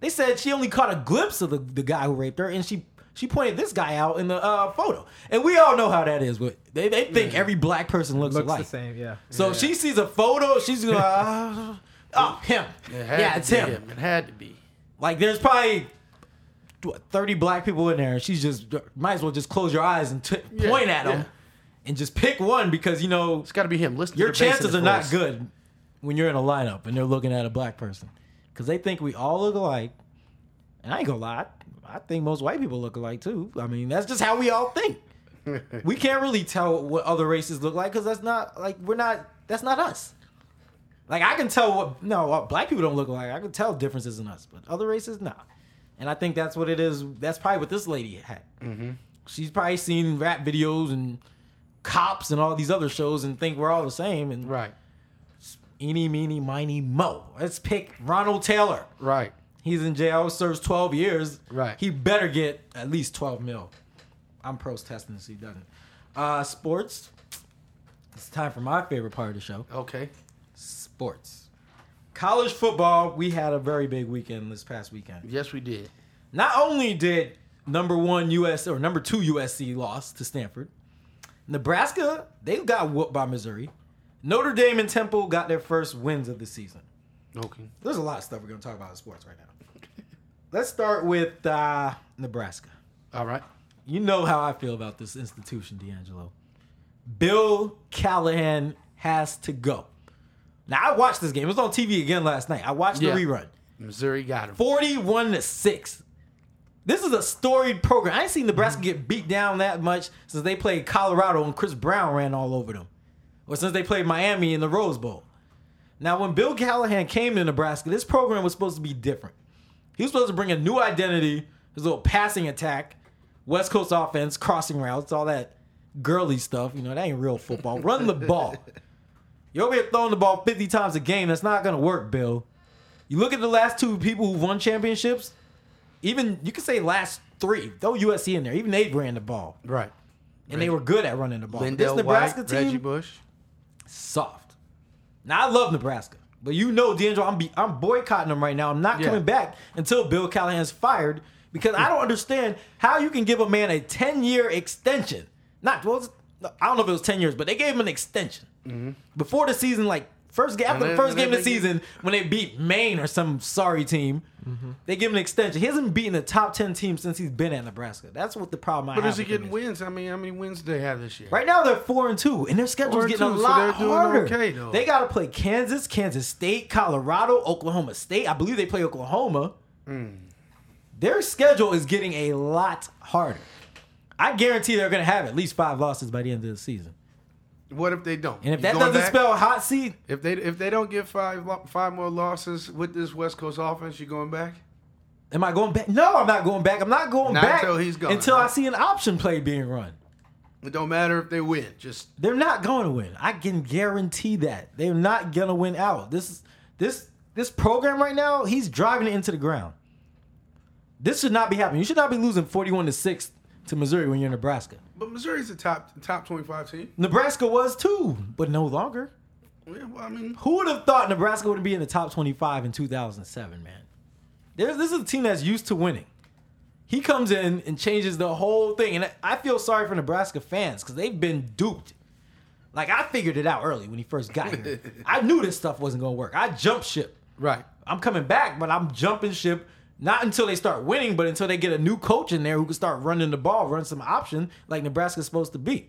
they said she only caught a glimpse of the, the guy who raped her, and she she pointed this guy out in the uh, photo. And we all know how that is. But they they think every black person looks, Looks alike. the same, yeah. So if she sees a photo, she's gonna uh, oh him. It Yeah, it's be him. It had to be. Like there's probably what, 30 black people in there, and she's just might as well just close your eyes and t- Yeah, point at them yeah. and just pick one because you know It's got to be him. Listen. your to the bass in chances his are not good when you're in a lineup and they're looking at a black person because they think we all look alike. And I ain't gonna lie, I think most white people look alike too. I mean, that's just how we all think. we can't really tell what other races look like because that's not like we're not. That's not us. Like I can tell what no what black people don't look like. I can tell differences in us, but other races, nah. And I think that's what it is. That's probably what this lady had. Mm-hmm. She's probably seen rap videos and cops and all these other shows and think we're all the same. And Right. Eeny, meeny, miny, mo. Let's pick Ronald Taylor. Right. He's in jail, serves 12 years. Right. He better get at least 12 mil. I'm protesting this he doesn't. Uh, sports. It's time for my favorite part of the show. Okay. Sports. College football, we had a very big weekend this past weekend. Yes, we did. Not only did number one US or number two USC lost to Stanford, Nebraska, they got whooped by Missouri. Notre Dame and Temple got their first wins of the season. Okay. There's a lot of stuff we're going to talk about in sports right now. Let's start with uh, Nebraska. All right. You know how I feel about this institution, D'Angelo. Bill Callahan has to go. Now I watched this game. It was on TV again last night. I watched Yeah. the rerun. Missouri got him. 41 to 6. This is a storied program. I ain't seen Nebraska get beat down that much since they played Colorado and Chris Brown ran all over them. Or since they played Miami in the Rose Bowl. Now, when Bill Callahan came to Nebraska, this program was supposed to be different. He was supposed to bring a new identity, his little passing attack, West Coast offense, crossing routes, all that girly stuff. You know, that ain't real football. Run the ball. You're over here throwing the ball 50 times a game. That's not going to work, Bill. You look at the last two people who won championships, even you could say last three, throw USC in there. Even they ran the ball. Right. And they were good at running the ball. LenDale this Nebraska White, team, Reggie Bush. Soft. Now I love Nebraska, but you know, D'Angelo, I'm be, I'm boycotting them right now. I'm not Yeah. coming back until Bill Callahan's fired because I don't understand how you can give a man a 10 year extension. Not well, I don't know if it was 10 years, but they gave him an extension mm-hmm. before the season. Like first game after And the first game of the they give- season when they beat Maine or some sorry team, they give him an extension. He hasn't beaten a top 10 team since he's been at Nebraska. That's what the problem I But have. is he getting is. wins? I mean, how many wins do they have this year? Right now they're four and two, and their schedule's Four and getting a two, so lot they're doing harder. okay, though. They got to play Kansas, Kansas State, Colorado, Oklahoma State. I believe they play Oklahoma. Hmm. Their schedule is getting a lot harder. I guarantee they're going to have at least five losses by the end of the season. What if they don't? And if You that doesn't back? spell hot seat, if they if they don't get five five more losses with this West Coast offense, you going back? am I going back? No, I'm not going back. I'm not going Not back until he's gone, until I see an option play being run. It don't matter if they win. Just They're not going to win. I can guarantee that. They're not going to win out. This is this this program right now, he's driving it into the ground. This should not be happening. You should not be losing 41 to 6 to Missouri when you're in Nebraska. but Missouri's a top top twenty five team. Nebraska was too, but no longer. Yeah, well, I mean, Who would have thought Nebraska would be in the top 25 in 2007, man? There's, this is a team that's used to winning. He comes in and changes the whole thing. And I- I feel sorry for Nebraska fans because they've been duped. Like, I figured it out early when he first got here. I knew this stuff wasn't going to work. I jumped ship. right. I'm coming back, but I'm jumping ship not until they start winning, but until they get a new coach in there who can start running the ball, run some option like Nebraska's supposed to be.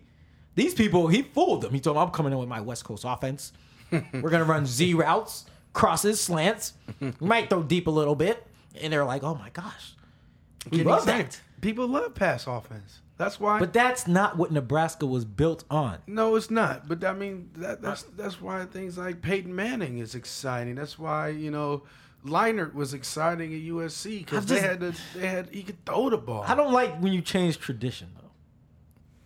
These people, he fooled them. He told them, I'm coming in with my West Coast offense. We're gonna run Z routes, crosses, slants. We might throw deep a little bit. And they're like, oh my gosh. We love that. People love pass offense. That's why. But that's not what Nebraska was built on. No, it's not. But I mean, that, that's that's why things like Peyton Manning is exciting. That's why you know, Leinart was exciting at USC because they had to, they had he could throw the ball. I don't like when you change tradition though.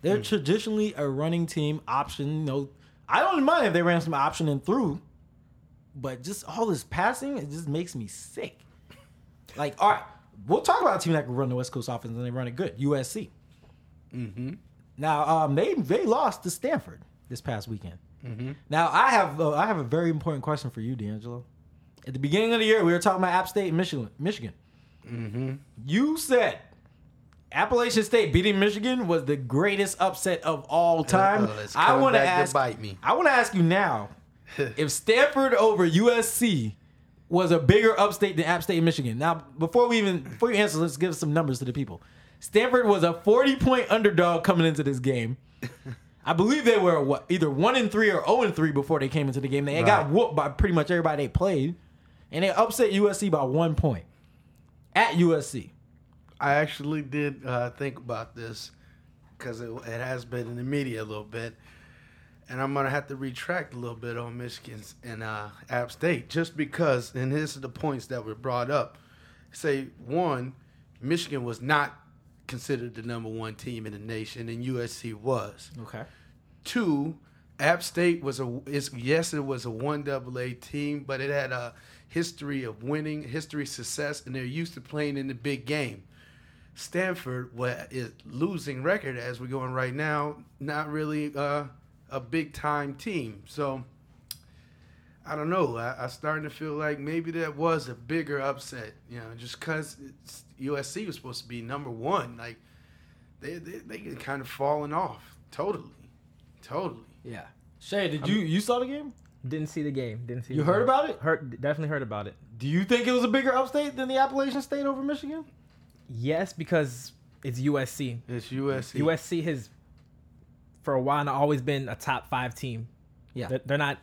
They're Hmm. traditionally a running team option. You know, I don't mind if they ran some option and through, but just all this passing, it just makes me sick. Like, all right, we'll talk about a team that can run the West Coast offense and they run it good. USC. Mm-hmm. Now, um, they they lost to Stanford this past weekend. Mm-hmm. Now, I have uh, I have a very important question for you, D'Angelo. At the beginning of the year, we were talking about App State and Michigan. Michigan. Mm-hmm. You said Appalachian State beating Michigan was the greatest upset of all time. Uh, I want to ask. bite me. I want to ask you now: if Stanford over USC was a bigger upstate than App State and Michigan. Now, before we even before you answer, let's give some numbers to the people. Stanford was a forty point underdog coming into this game. I believe they were what either one and three or zero and three before they came into the game. They got whooped by pretty much everybody they played, and they upset USC by one point at USC. I actually did uh, think about this because it, it has been in the media a little bit, and I'm gonna have to retract a little bit on Michigan's and uh, App State just because. And this is the points that were brought up. Say one, Michigan was not considered the number one team in the nation, and USC was. Okay. Two, App State was a is yes, it was a one double A team, but it had a history of winning, history of success, and they're used to playing in the big game. Stanford what is losing record as we're going right now, not really uh, a big time team. So I don't know. I, I starting to feel like maybe that was a bigger upset, you know, just because USC was supposed to be number one. Like they they they get kind of falling off totally, totally. Yeah. Shay, did you you saw the game? Didn't see the game. Didn't see. You the heard game. about it? Heard definitely heard about it. Do you think it was a bigger upstate than the Appalachian State over Michigan? Yes, because it's USC. It's USC. USC has, for a while, now always been a top five team. Yeah. They're, they're not.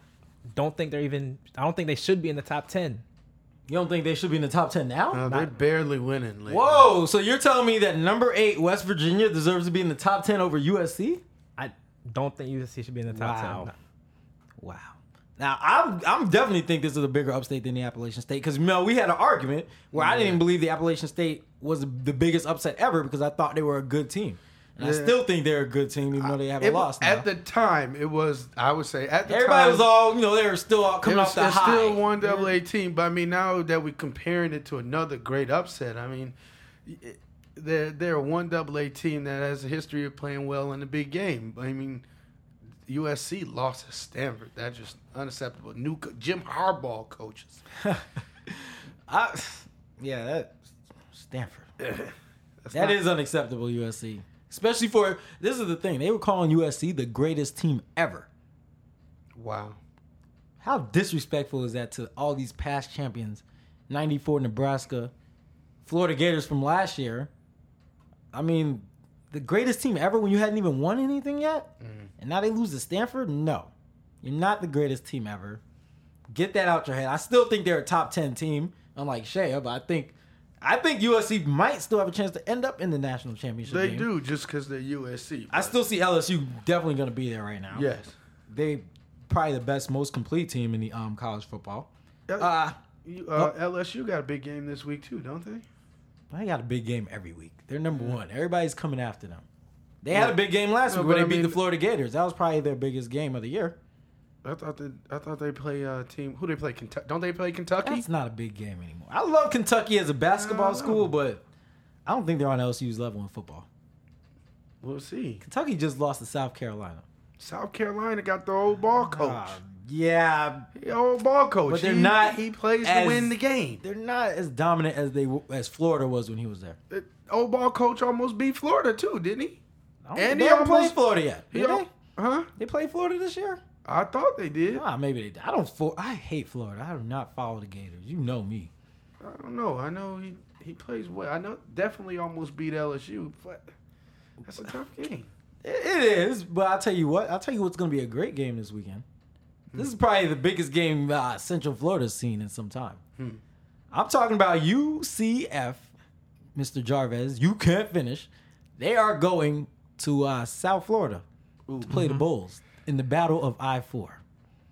Don't think they're even. I don't think they should be in the top ten. You don't think they should be in the top ten now? Uh, they're barely winning. Lately. Whoa! So you're telling me that number eight West Virginia deserves to be in the top ten over USC? I don't think USC should be in the top Wow. ten. Wow. Now I'm I'm definitely think this is a bigger upstate than the Appalachian State because you know we had an argument where I didn't even believe the Appalachian State was the biggest upset ever because I thought they were a good team, and I still think they're a good team even though they haven't It- loss. Now. At the time, it was. I would say at the time Everybody time, was all you know they were still all coming was off the it's high. still one double A team, but I mean now that we're comparing it to another great upset, I mean it- they're they're a one double A team that has a history of playing well in the big game. I mean USC lost to Stanford. That's just unacceptable. New co- Jim Harbaugh coaches. I, yeah, that Stanford. That's That not- is unacceptable, USC. Especially for this is the thing they were calling USC the greatest team ever. wow. How disrespectful is that to all these past champions? 94 Nebraska, Florida Gators from last year. I mean, the greatest team ever when you hadn't even won anything yet? And now they lose to Stanford? No. You're not the greatest team ever. Get that out your head. I still think they're a top 10 team, unlike Shea, but I think I think USC might still have a chance to end up in the national championship. They game. do just because they're USC. I still see LSU definitely going to be there right now. yes. They probably the best, most complete team in the um, college football. Uh, Uh, you- uh, LSU got a big game this week too, don't they? They got a big game every week. They're number one. Everybody's coming after them. They had a big game last No, week when but they I beat mean- the Florida Gators. That was probably their biggest game of the year. I thought they I thought they play uh team who they play Kentucky don't they play Kentucky? That's not a big game anymore. I love Kentucky as a basketball school, but I don't think they're on LSU's level in football. We'll see. Kentucky just lost to South Carolina. South Carolina got the old ball coach. Uh, yeah, old ball coach. But they're he, not he plays as- to win the game. they're not as dominant as they as Florida was when he was there. The old ball coach almost beat Florida too, didn't he? And he they haven't played Florida yet. Did they? Huh? They played Florida this year? I thought they did. Ah, maybe they. Did. I don't. fo- I hate Florida. I do not follow the Gators. You know me. I don't know. I know he he plays well. I know definitely almost beat LSU, but that's a tough game. It it is, but I'll tell you what. I'll tell you what's going to be a great game this weekend. This is probably the biggest game uh, Central Florida's seen in some time. I'm talking about UCF, Mr. Jarvis. You can't finish. They are going to uh, South Florida to play the Bulls in the Battle of I four.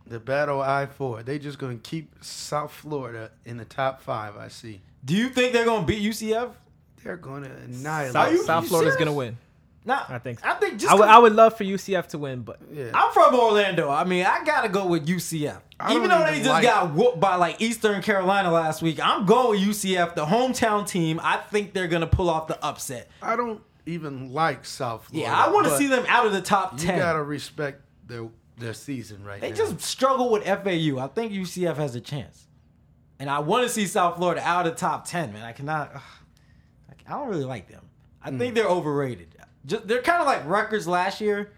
The battle of I four. They just gonna keep South Florida in the top five. I see. Do you think they're going to beat UCF? They're gonna annihilate. South, South Florida's gonna win. Nah, I think so. I think just I would, 'cause- I would love for UCF to win, but yeah. I'm from Orlando. I mean, I gotta go with UCF. Even don't though they even just like- got whooped by like Eastern Carolina last week, I'm going with UCF, the hometown team. I think they're gonna pull off the upset. I don't even like South Florida. Yeah, I want to see them out of the top ten. You ten. gotta respect their their season right they now. just struggle with FAU. I think UCF has a chance, and I want to see South Florida out of the top ten. Man, I cannot. ugh, I don't really like them. I Hmm. think they're overrated. Just, they're kind of like Rutgers last year,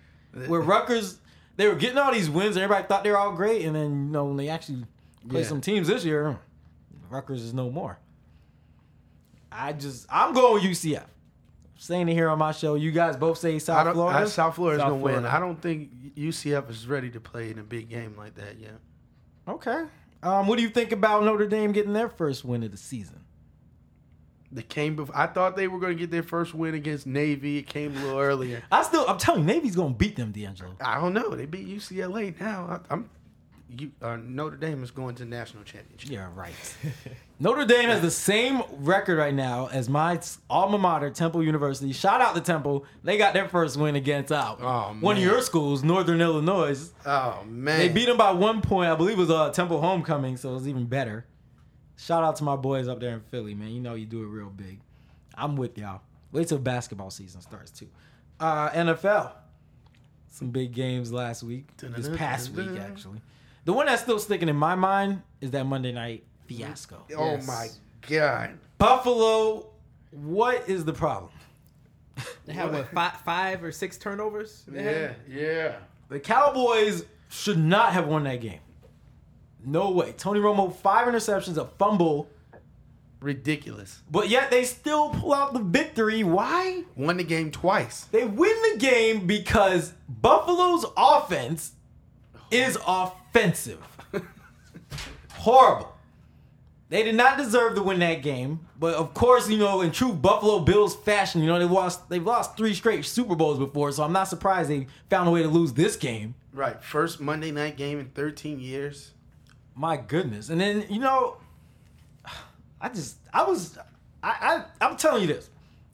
where Rutgers they were getting all these wins and everybody thought they were all great, and then you know when they actually play Yeah. some teams this year, Rutgers is no more. I just I'm going with UCF. Saying it here on my show, you guys both say South Florida. I, South Florida's South gonna win. I don't think UCF is ready to play in a big game like that yet. okay. Um, what do you think about Notre Dame getting their first win of the season? They came before. I thought they were gonna get their first win against Navy. It came a little earlier. I still, I'm telling you, Navy's gonna beat them, D'Angelo. I don't know. They beat UCLA now. I, I'm. You, uh, Notre Dame is going to the national championship. Yeah, right. Notre Dame has the same record right now as my alma mater, Temple University. Shout out to Temple. They got their first win against out. Oh, one of your schools, Northern Illinois. Oh man, They beat them by one point. I believe it was uh, Temple homecoming, so it was even better. Shout out to my boys up there in Philly, man. You know you do it real big. I'm with y'all. Wait till basketball season starts too. Uh, NFL. Some big games last week. This past week, actually. The one that's still sticking in my mind is that Monday night fiasco. Oh Yes. my god. Buffalo, what is the problem? they have what five, five or six turnovers. Yeah, yeah. The Cowboys should not have won that game. No way. Tony Romo, five interceptions, a fumble, Ridiculous. but yet they still pull out the victory. Why? Won the game twice. They win the game because Buffalo's offense is offensive. Horrible. They did not deserve to win that game, but of course, you know, in true Buffalo Bills fashion, you know, they lost they've lost three straight Super Bowls before, so I'm not surprised they found a way to lose this game. Right. First Monday night game in 13 years. My goodness. And then, you know, I just I was I, I I'm telling you this.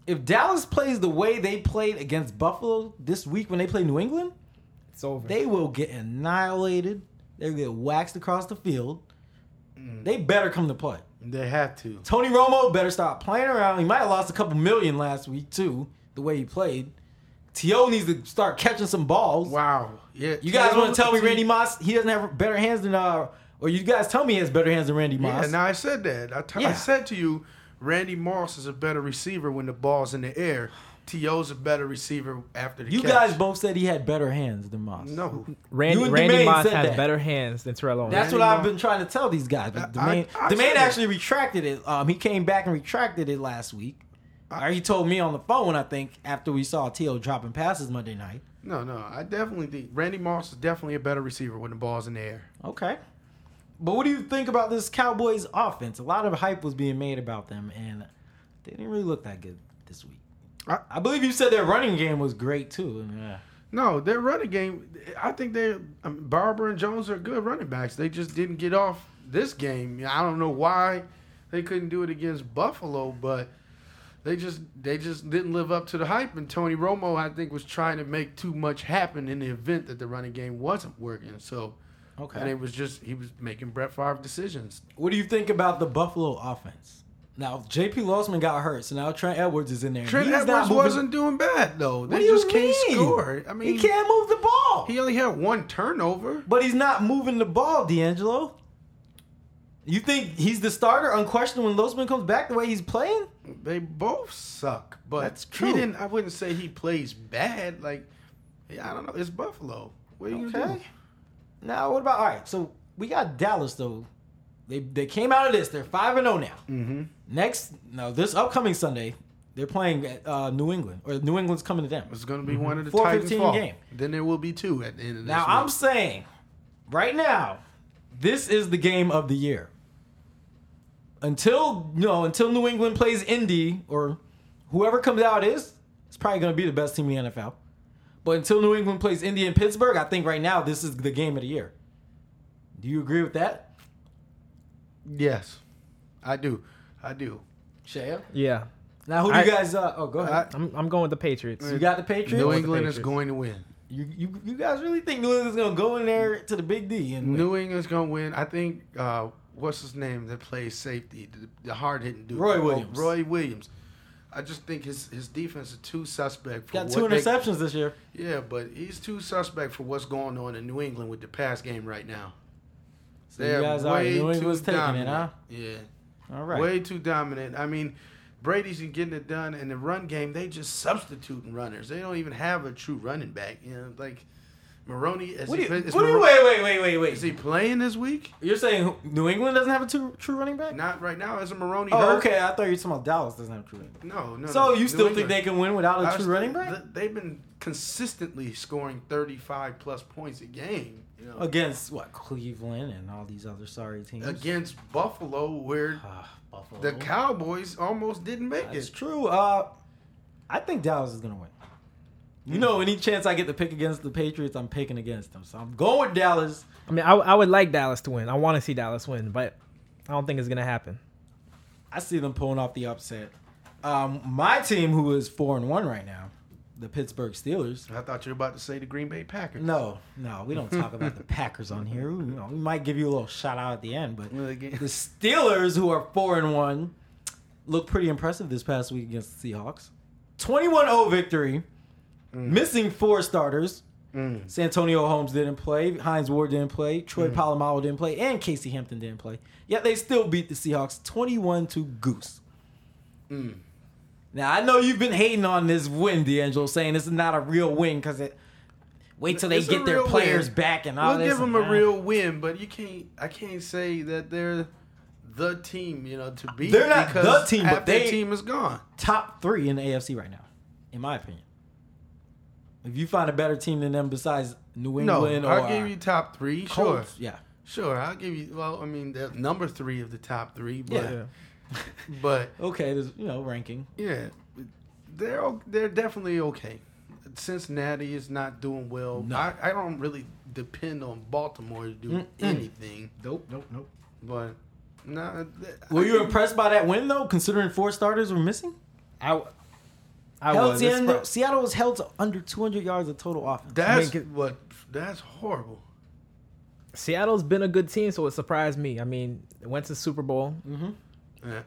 If Dallas plays the way they played against Buffalo this week when they play New England, It's over. they will get annihilated. They'll get waxed across the field. They better come to play. They have to. Tony Romo better stop playing around. He might have lost a couple million last week too, the way he played. T.O. needs to start catching some balls. Wow. Yeah. You guys want to tell me Randy Moss he doesn't have better hands than uh or you guys tell me he has better hands than Randy Moss. Yeah, now I said that. I, t- I Yeah. said to you, Randy Moss is a better receiver when the ball's in the air. T.O.'s a better receiver after the you catch. guys both said he had better hands than Moss. No. Randy, Randy Moss has that. better hands than Terrell Owens. That's Randy what I've Moss- been trying to tell these guys. But I- Domain, I- I Domain said that. actually retracted it. Um, he came back and retracted it last week. Or he told me on the phone, I think, after we saw T.O. dropping passes Monday night. No, no. I definitely think Randy Moss is definitely a better receiver when the ball's in the air. Okay. But what do you think about this Cowboys offense? A lot of hype was being made about them, and they didn't really look that good this week. I- I believe you said their running game was great too. and, uh, No, their running game. I think they um, Barber and Jones are good running backs. They just didn't get off this game. I don't know why they couldn't do it against Buffalo, but they just they just didn't live up to the hype. And Tony Romo, I think, was trying to make too much happen in the event that the running game wasn't working. So, Okay. and it was just he was making Brett Favre decisions. What do you think about the Buffalo offense? Now J.P. Losman got hurt, so now Trent Edwards is in there. Trent He's Edwards wasn't doing bad though. What They do you just can't mean? score. I mean, he can't move the ball. He only had one turnover. But he's not moving the ball, D'Angelo. You think he's the starter, unquestioned, when Losman comes back the way he's playing? They both suck, but That's he true. didn't. I wouldn't say he plays bad. Like, yeah, I don't know. It's Buffalo. What are you gonna do? Now, what about all right? So we got Dallas though. They they came out of this. They're five and zero now. Mm-hmm. Next, no, this upcoming Sunday, They're playing at uh, New England, or New England's coming to them. It's going to be one of the 4:15 fall. game. Then there will be two at the end of this. Now I'm saying, right now, this is the game of the year. Until no, until New England plays Indy or whoever comes out is, it's probably going to be the best team in the NFL. But until New England plays Indy and Pittsburgh, I think right now this is the game of the year. Do you agree with that, yes, I do. I do. Shaya? Yeah, Now, who do I- you guys? Uh, oh, go ahead. I- I'm I'm going with the Patriots. you got the Patriots. New with the England is going to win. You, you you guys really think New England's going to go in there to the Big D and win? New England's going to win. I think. Uh, what's his name that plays safety? The, the hard hitting dude. Roy Oh, Williams. Roy Williams. I just think his his defense is too suspect for got what two they- interceptions this year? Yeah, but he's too suspect for what's going on in New England with the pass game right now. So you guys are New England's taking it, huh? Yeah. All right. Way too dominant. I mean, Brady's getting it done in the run game. They just substituting runners. They don't even have a true running back. You know, like Maroney. Is, What do he, you, is, what do you, Maro- wait, wait, wait, wait, wait. is he playing this week? You're saying New England doesn't have a true, true running back? Not right now. As a Maroney oh, hurt? okay. I thought you were talking about Dallas doesn't have a true running back. No, no. So no. you New still think they can win without I a true running back? th- They've been consistently scoring 35 plus points a game. You know, Against what? Cleveland and all these other sorry teams. against Buffalo, where Ah, Buffalo. the Cowboys almost didn't make That's it. It's true. Uh, I think Dallas is gonna win. You know, any chance I get to pick against the Patriots, I'm picking against them. So I'm going with Dallas. I mean, I, I would like Dallas to win. I want to see Dallas win, but I don't think it's gonna happen. I see them pulling off the upset. Um, my team, who is four and one right now, the Pittsburgh Steelers. I thought you were about to say the Green Bay Packers. No, no, we don't talk about the Packers on here. You know, we might give you a little shout out at the end, but the Steelers, who are four and one, look pretty impressive this past week against the Seahawks. 21-0 victory, missing four starters. Mm. Santonio Holmes didn't play, Hines Ward didn't play, Troy Polamalu didn't play, and Casey Hampton didn't play. Yet they still beat the Seahawks 21 to Goose. Mm. Now I know you've been hating on this win, D'Angelo, saying this is not a real win because it. Wait till they It's get their players win. back and all We'll this. give them a real win, but you can't. I can't say that they're the team. You know, to beat. They're not the team, but their team is gone. top three in the AFC right now, in my opinion. If you find a better team than them besides New England or I'll give you top three. Sure, yeah, sure. I'll give you. Well, I mean, number three of the top three, but Yeah. but okay, there's you know ranking. yeah, they're they're definitely okay. Cincinnati is not doing well. No. I, I don't really depend on Baltimore to do Mm-mm. anything, Nope, nope, nope. but no. th- Were I you think- impressed by that win though, considering four starters were missing? I, I Held was. Seattle, It's pro- Seattle was held to under 200 yards of total offense. That's I mean, what. That's horrible. Seattle's been a good team, so it surprised me. I mean, it went to Super Bowl. Yeah.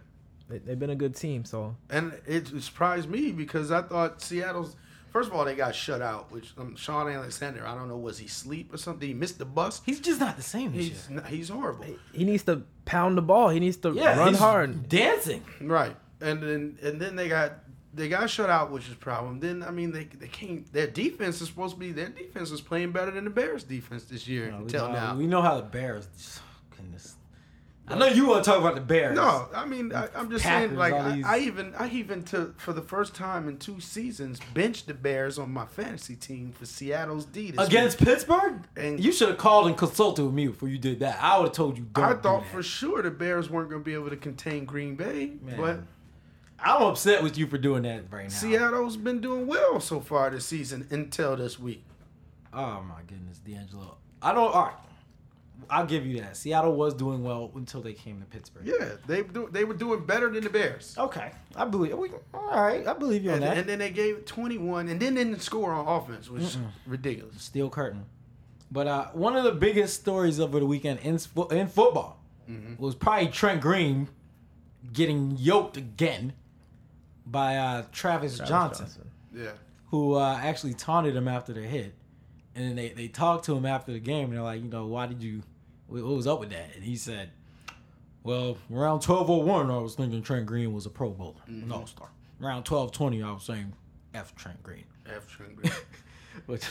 They, they've been a good team, so And it surprised me because I thought Seattle's. First of all, they got shut out. Which um, Shaun Alexander, I don't know, was he sleep or something? He missed the bus. He's just not the same this He's year. n- he's horrible. he needs to pound the ball. He needs to Yeah, run he's hard. dancing. Right. And then and then they got they got shut out, which is a problem. Then I mean they they can't. Their defense is supposed to be their defense is playing better than the Bears defense this year No, until know, now. we know how the Bears. Goodness. I know you want to talk about the Bears. No, I mean I, I'm just Packers, saying like I, I even I even to for the first time in two seasons benched the Bears on my fantasy team for Seattle's D Against week. Pittsburgh? And- you should have called and consulted with me before you did that. I would have told you. I thought for sure the Bears weren't going to be able to contain Green Bay, Man. but I'm upset with you for doing that right now. Seattle's been doing well so far this season until this week. Oh my goodness, D'Angelo. I don't. All right, I'll give you that. Seattle was doing well until they came to Pittsburgh. Yeah, they do, they were doing better than the Bears. Okay, I believe. We, all right, I believe you on And, that. and then they gave 21 and then they didn't score on offense, which is ridiculous. Steel curtain. But uh, one of the biggest stories over the weekend in in football Mm-hmm. was probably Trent Green getting yoked again by uh, Travis, Travis Johnson, Johnson. Yeah. who uh, actually taunted him after the hit. And then they, they talked to him after the game, and they're like, you know, why did you, what what was up with that? And he said, well, around 1201, I was thinking Trent Green was a Pro Bowler, an All Star. Around 1220, I was saying F Trent Green. F. Trent Green. Which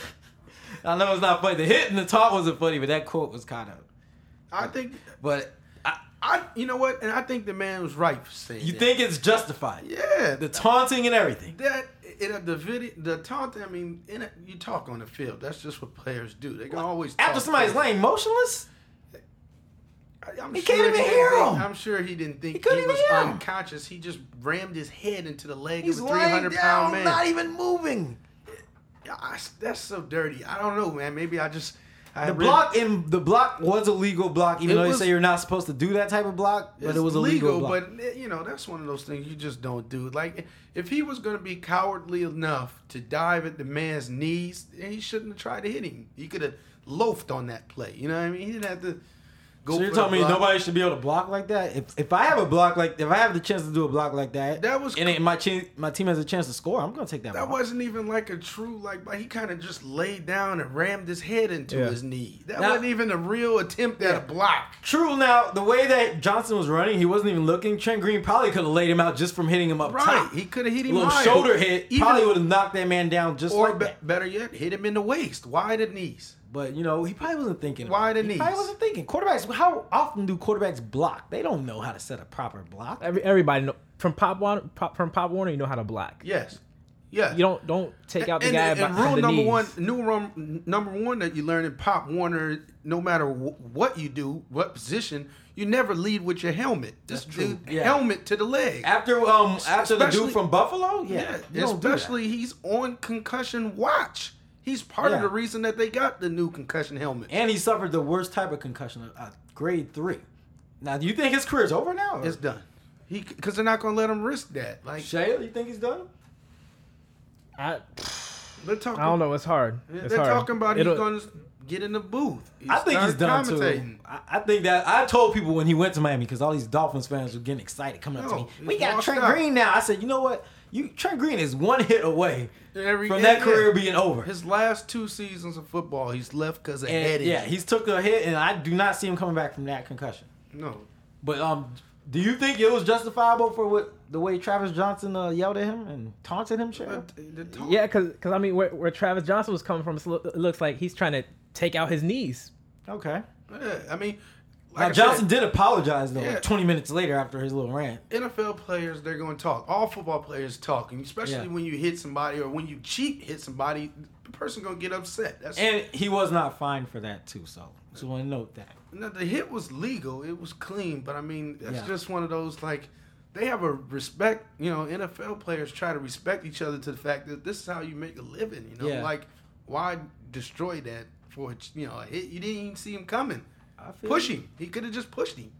I know it's not funny. The hit and the talk wasn't funny, but that quote was kind of. I think But I, you know what? And I think the man was right for saying You that. think it's justified? Yeah, The taunting and everything. that in the video, the taunting. I mean, in a, you talk on the field. That's just what players do. They can always talk. After somebody's laying motionless? I- I'm He sure can't even didn't hear think- him. I'm sure he didn't think he, couldn't was unconscious. He just rammed his head into the leg He's of a 300 down, pound man. not even moving. I- that's so dirty. I don't know, man. Maybe I just I The read- block in the block was a legal block, even though was- they say you're not supposed to do that type of block, but it was a legal, block. but eh, you know that's one of those things you just don't do. Like if he was going to be cowardly enough to dive at the man's knees, he shouldn't have tried to hit him. He could have loafed on that play. You know what I mean? He didn't have to go. so you're telling me block. nobody should be able to block like that? If if I have a block like if I have the chance to do a block like that, That was and my team my team has a chance to score, I'm gonna take that. That block. wasn't even like a true like. But he kind of just laid down and rammed his head into Yeah. his knee. That Now- wasn't even a real attempt at Yeah. a block. True. Now the way that Johnson was running, he wasn't even looking. Trent Green probably could have laid him out just from hitting him up Right? top. He could have hit a him little higher. shoulder hit Even- probably would have knocked that man down just or like be- better yet, hit him in the waist, wide at knees. But you know, he probably wasn't thinking. Why the he knees? Probably wasn't thinking. Quarterbacks. How often do quarterbacks block? They don't know how to set a proper block. Every, everybody know from Pop Warner, Pop, from Pop Warner, you know how to block. Yes. Yeah. You don't don't take out the and, guy and, by, and from rule the number knees. one, new rule number one that you learn in Pop Warner, no matter wh- what you do, what position, you never lead with your helmet. Just true. do Yeah. helmet to the leg. After um after the dude from Buffalo, yeah, Yeah, you don't do that. especially he's on concussion watch. He's part Yeah. of the reason that they got the new concussion helmet. and he suffered the worst type of concussion, uh, grade three. Now, do you think his career's over now? or- It's done. He because they're not gonna let him risk that. Like Shea, you think he's done? I, they're talking. I don't know. It's hard. It's They're hard. talking about It'll- he's gonna get in the booth. I think he's start done too. I, I think that I told people when he went to Miami because all these Dolphins fans were getting excited coming up to me. We got washed Trent up. Green now. I said, you know what? You Trent Green is one hit away Every- from yeah, that career yeah. being over. His last two seasons of football, he's left because of and, head yeah, he's took a hit, and I do not see him coming back from that concussion. no. But um, do you think it was justifiable for what the way Travis Johnson uh, yelled at him and taunted him? Shea? But the Yeah, because cause, I mean, where, where Travis Johnson was coming from, it looks like he's trying to take out his knees. Okay. yeah, I mean, like Now Johnson said, did apologize though, Yeah. like 20 minutes later after his little rant. NFL players, they're going to talk. All football players talk, and especially Yeah. when you hit somebody or when you cheat, hit somebody, the person going to get upset. That's And he was not fined for that too, so just want to note that. No, the hit was legal. It was clean, but I mean, that's Yeah. just one of those like they have a respect. You know, NFL players try to respect each other to the fact that this is how you make a living. You know, like why destroy that for you know a hit? You didn't even see him coming. I feel Push him. He could have just pushed him.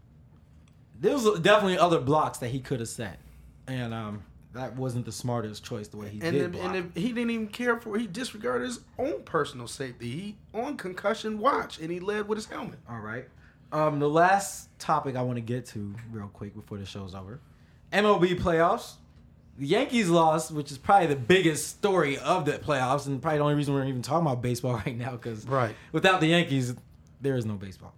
There was definitely other blocks that he could have set, and um, that wasn't the smartest choice the way he And did if, block. and if he didn't even care for. He disregarded his own personal safety. He on concussion watch, and he led with his helmet. All right. Um, the last topic I want to get to real quick before the show's over, MLB playoffs. The Yankees lost, which is probably the biggest story of the playoffs, and probably the only reason we're even talking about baseball right now. Because Right. without the Yankees, there is no baseball.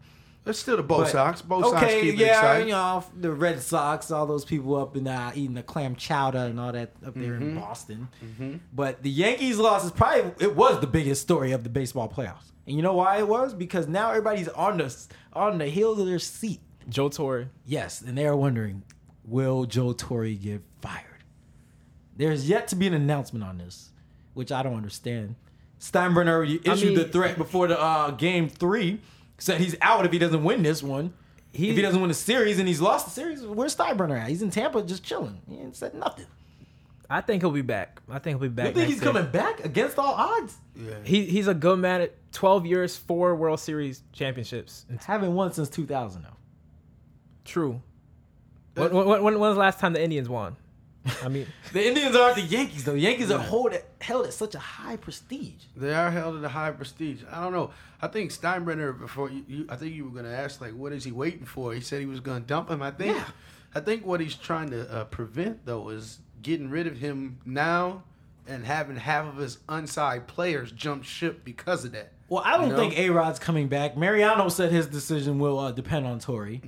That's still the Bo But- Sox. Bo Sox okay, keep it yeah, exciting. you know the Red Sox, all those people up in uh, eating the clam chowder and all that up there Mm-hmm. in Boston. But the Yankees loss is probably it was the biggest story of the baseball playoffs, and you know why it was? Because now everybody's on the on the heels of their seat. Joe Torre. Yes, and they're wondering, will Joe Torre get fired? There's yet to be an announcement on this, which I don't understand. Steinbrenner already I issued mean- the threat before the uh, game three, said he's out if he doesn't win this one. He- if he doesn't win the series and he's lost the series, where's Steinbrenner at? He's in Tampa just chilling. He ain't said nothing. I think he'll be back. I think he'll be back. You think next he's year. coming back against all odds? Yeah. He he's a good man at 12 years, four World Series championships. Haven't won since 2000 though. True. When, when, when, when was the last time the Indians won? I mean, The Indians aren't the Yankees though. The Yankees are hold at, held at such a high prestige. They are held at a high prestige. I don't know. I think Steinbrenner before you, you I think you were going to ask like, what is he waiting for? He said he was going to dump him. I think. Yeah. I think what he's trying to uh, prevent though is getting rid of him now and having half of his unsigned players jump ship because of that. Well, I don't You know? think A Rod's coming back. Mariano said his decision will uh, depend on Torre.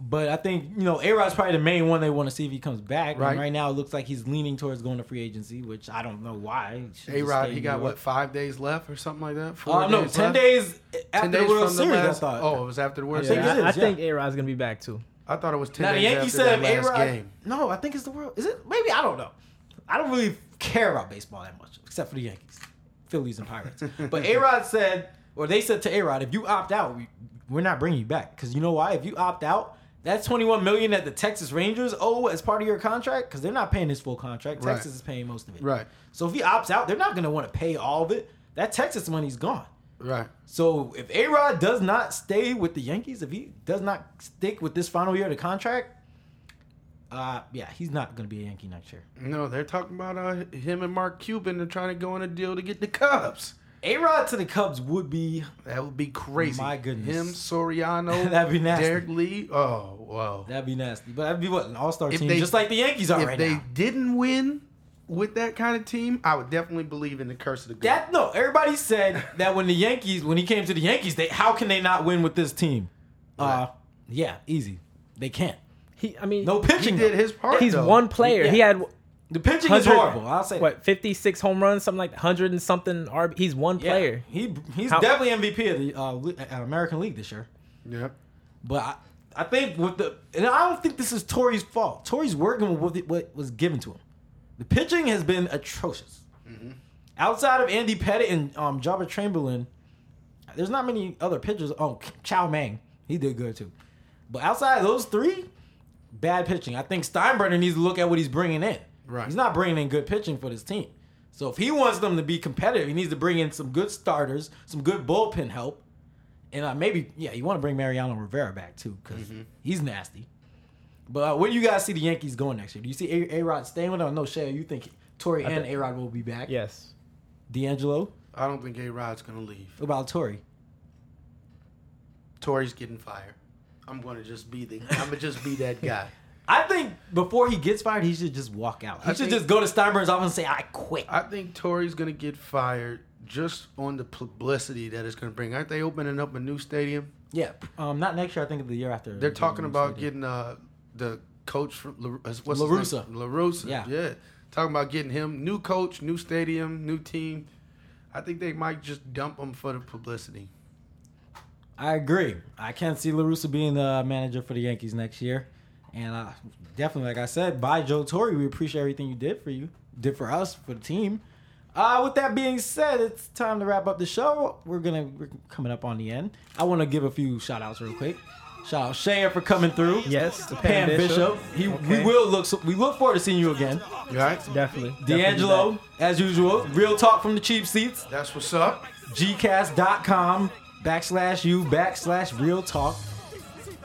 But I think you know A Rod's probably the main one they want to see if he comes back. And Right. right now, it looks like he's leaning towards going to free agency, which I don't know why. A Rod, he got what five days left or something like that. Four Uh, no, days ten left? days after Ten the days World from the last. I thought. Oh, it was after the World I Series. it I, is, I think. A Rod's gonna be back too. I thought it was ten Now days Yankees after said that A last Rod. game. No, I think it's the World. Is it? Maybe I don't know. I don't really care about baseball that much, except for the Yankees, Phillies, and Pirates. but A Rod said, or they said to A Rod, if you opt out, we, we're not bringing you back because you know why? If you opt out, that's twenty one million that the Texas Rangers owe as part of your contract because they're not paying his full contract. Right. Texas is paying most of it. Right. So if he opts out, they're not going to want to pay all of it. That Texas money's gone. Right. So if A Rod does not stay with the Yankees, if he does not stick with this final year of the contract, uh, yeah, he's not going to be a Yankee next year. No, they're talking about uh, him and Mark Cuban. They're trying to go on a deal to get the Cubs. A Rod to the Cubs would be That would be crazy. My goodness. Him, Soriano, That'd be nasty. Derrek Lee. Oh, wow. that'd be nasty, but that'd be what an All Star team, they- just like the Yankees are if right they now. didn't win with that kind of team, I would definitely believe in the curse of the goat. That no, everybody said that when the Yankees, when he came to the Yankees, they how can they not win with this team? Uh, yeah, easy. They can't. He, I mean, No pitching. he pitching. did his part. he's though. one player. He Yeah. had The pitching is horrible. I'll say what 56 home runs, something like 100 and something. RB. He's one Yeah. player. He he's How- definitely MVP of the uh, uh, American League this year. Yep. But I, I think with the and I don't think this is Torre's fault. Torre's working with what- what was given to him. The pitching has been atrocious. Outside of Andy Pettitte and um, Joba Chamberlain, there's not many other pitchers. Oh, Chow Mang, he did good too. But outside of those three, bad pitching. I think Steinbrenner needs to look at what he's bringing in. Right. He's not bringing in good pitching for this team. So if he wants them to be competitive, he needs to bring in some good starters, some good bullpen help, and uh, maybe yeah, you want to bring Mariano Rivera back too because he's nasty. But uh, where do you guys see the Yankees going next year? Do you see A Rod staying with them? No, Shay, you think Torre and A Rod will be back? Yes. D'Angelo. I don't think A Rod's gonna leave. What about Torre? Torre's getting fired. I'm gonna just be the. I'm gonna just be that guy. I think before he gets fired, he should just walk out. He I should think- just go to Steinbrenner's office and say, "I quit." I think Torre's gonna get fired just on the publicity that it's gonna bring. Aren't they opening up a new stadium? yeah, um, not next year. I think the year after. They're talking about getting. getting uh the coach from La, uh, what's La his? Russa. La Russa. Yeah. yeah. Talking about getting him new coach, new stadium, new team. I think they might just dump him for the publicity. I agree. I can't see La Russa being the manager for the Yankees next year, and uh, definitely, like I said, by Joe Torre, we appreciate everything you did for you, did for us, for the team. Uh, with that being said, it's time to wrap up the show. We're gonna we're coming up on the end. I want to give a few shout outs real quick. Shout out Shea for coming through. Yes. The Pam Bishop. He, We will look. So, we look forward to seeing you again. You all right? Definitely. D'Angelo, as usual. Real talk from the cheap seats. That's what's up. gcast.com backslash you backslash real talk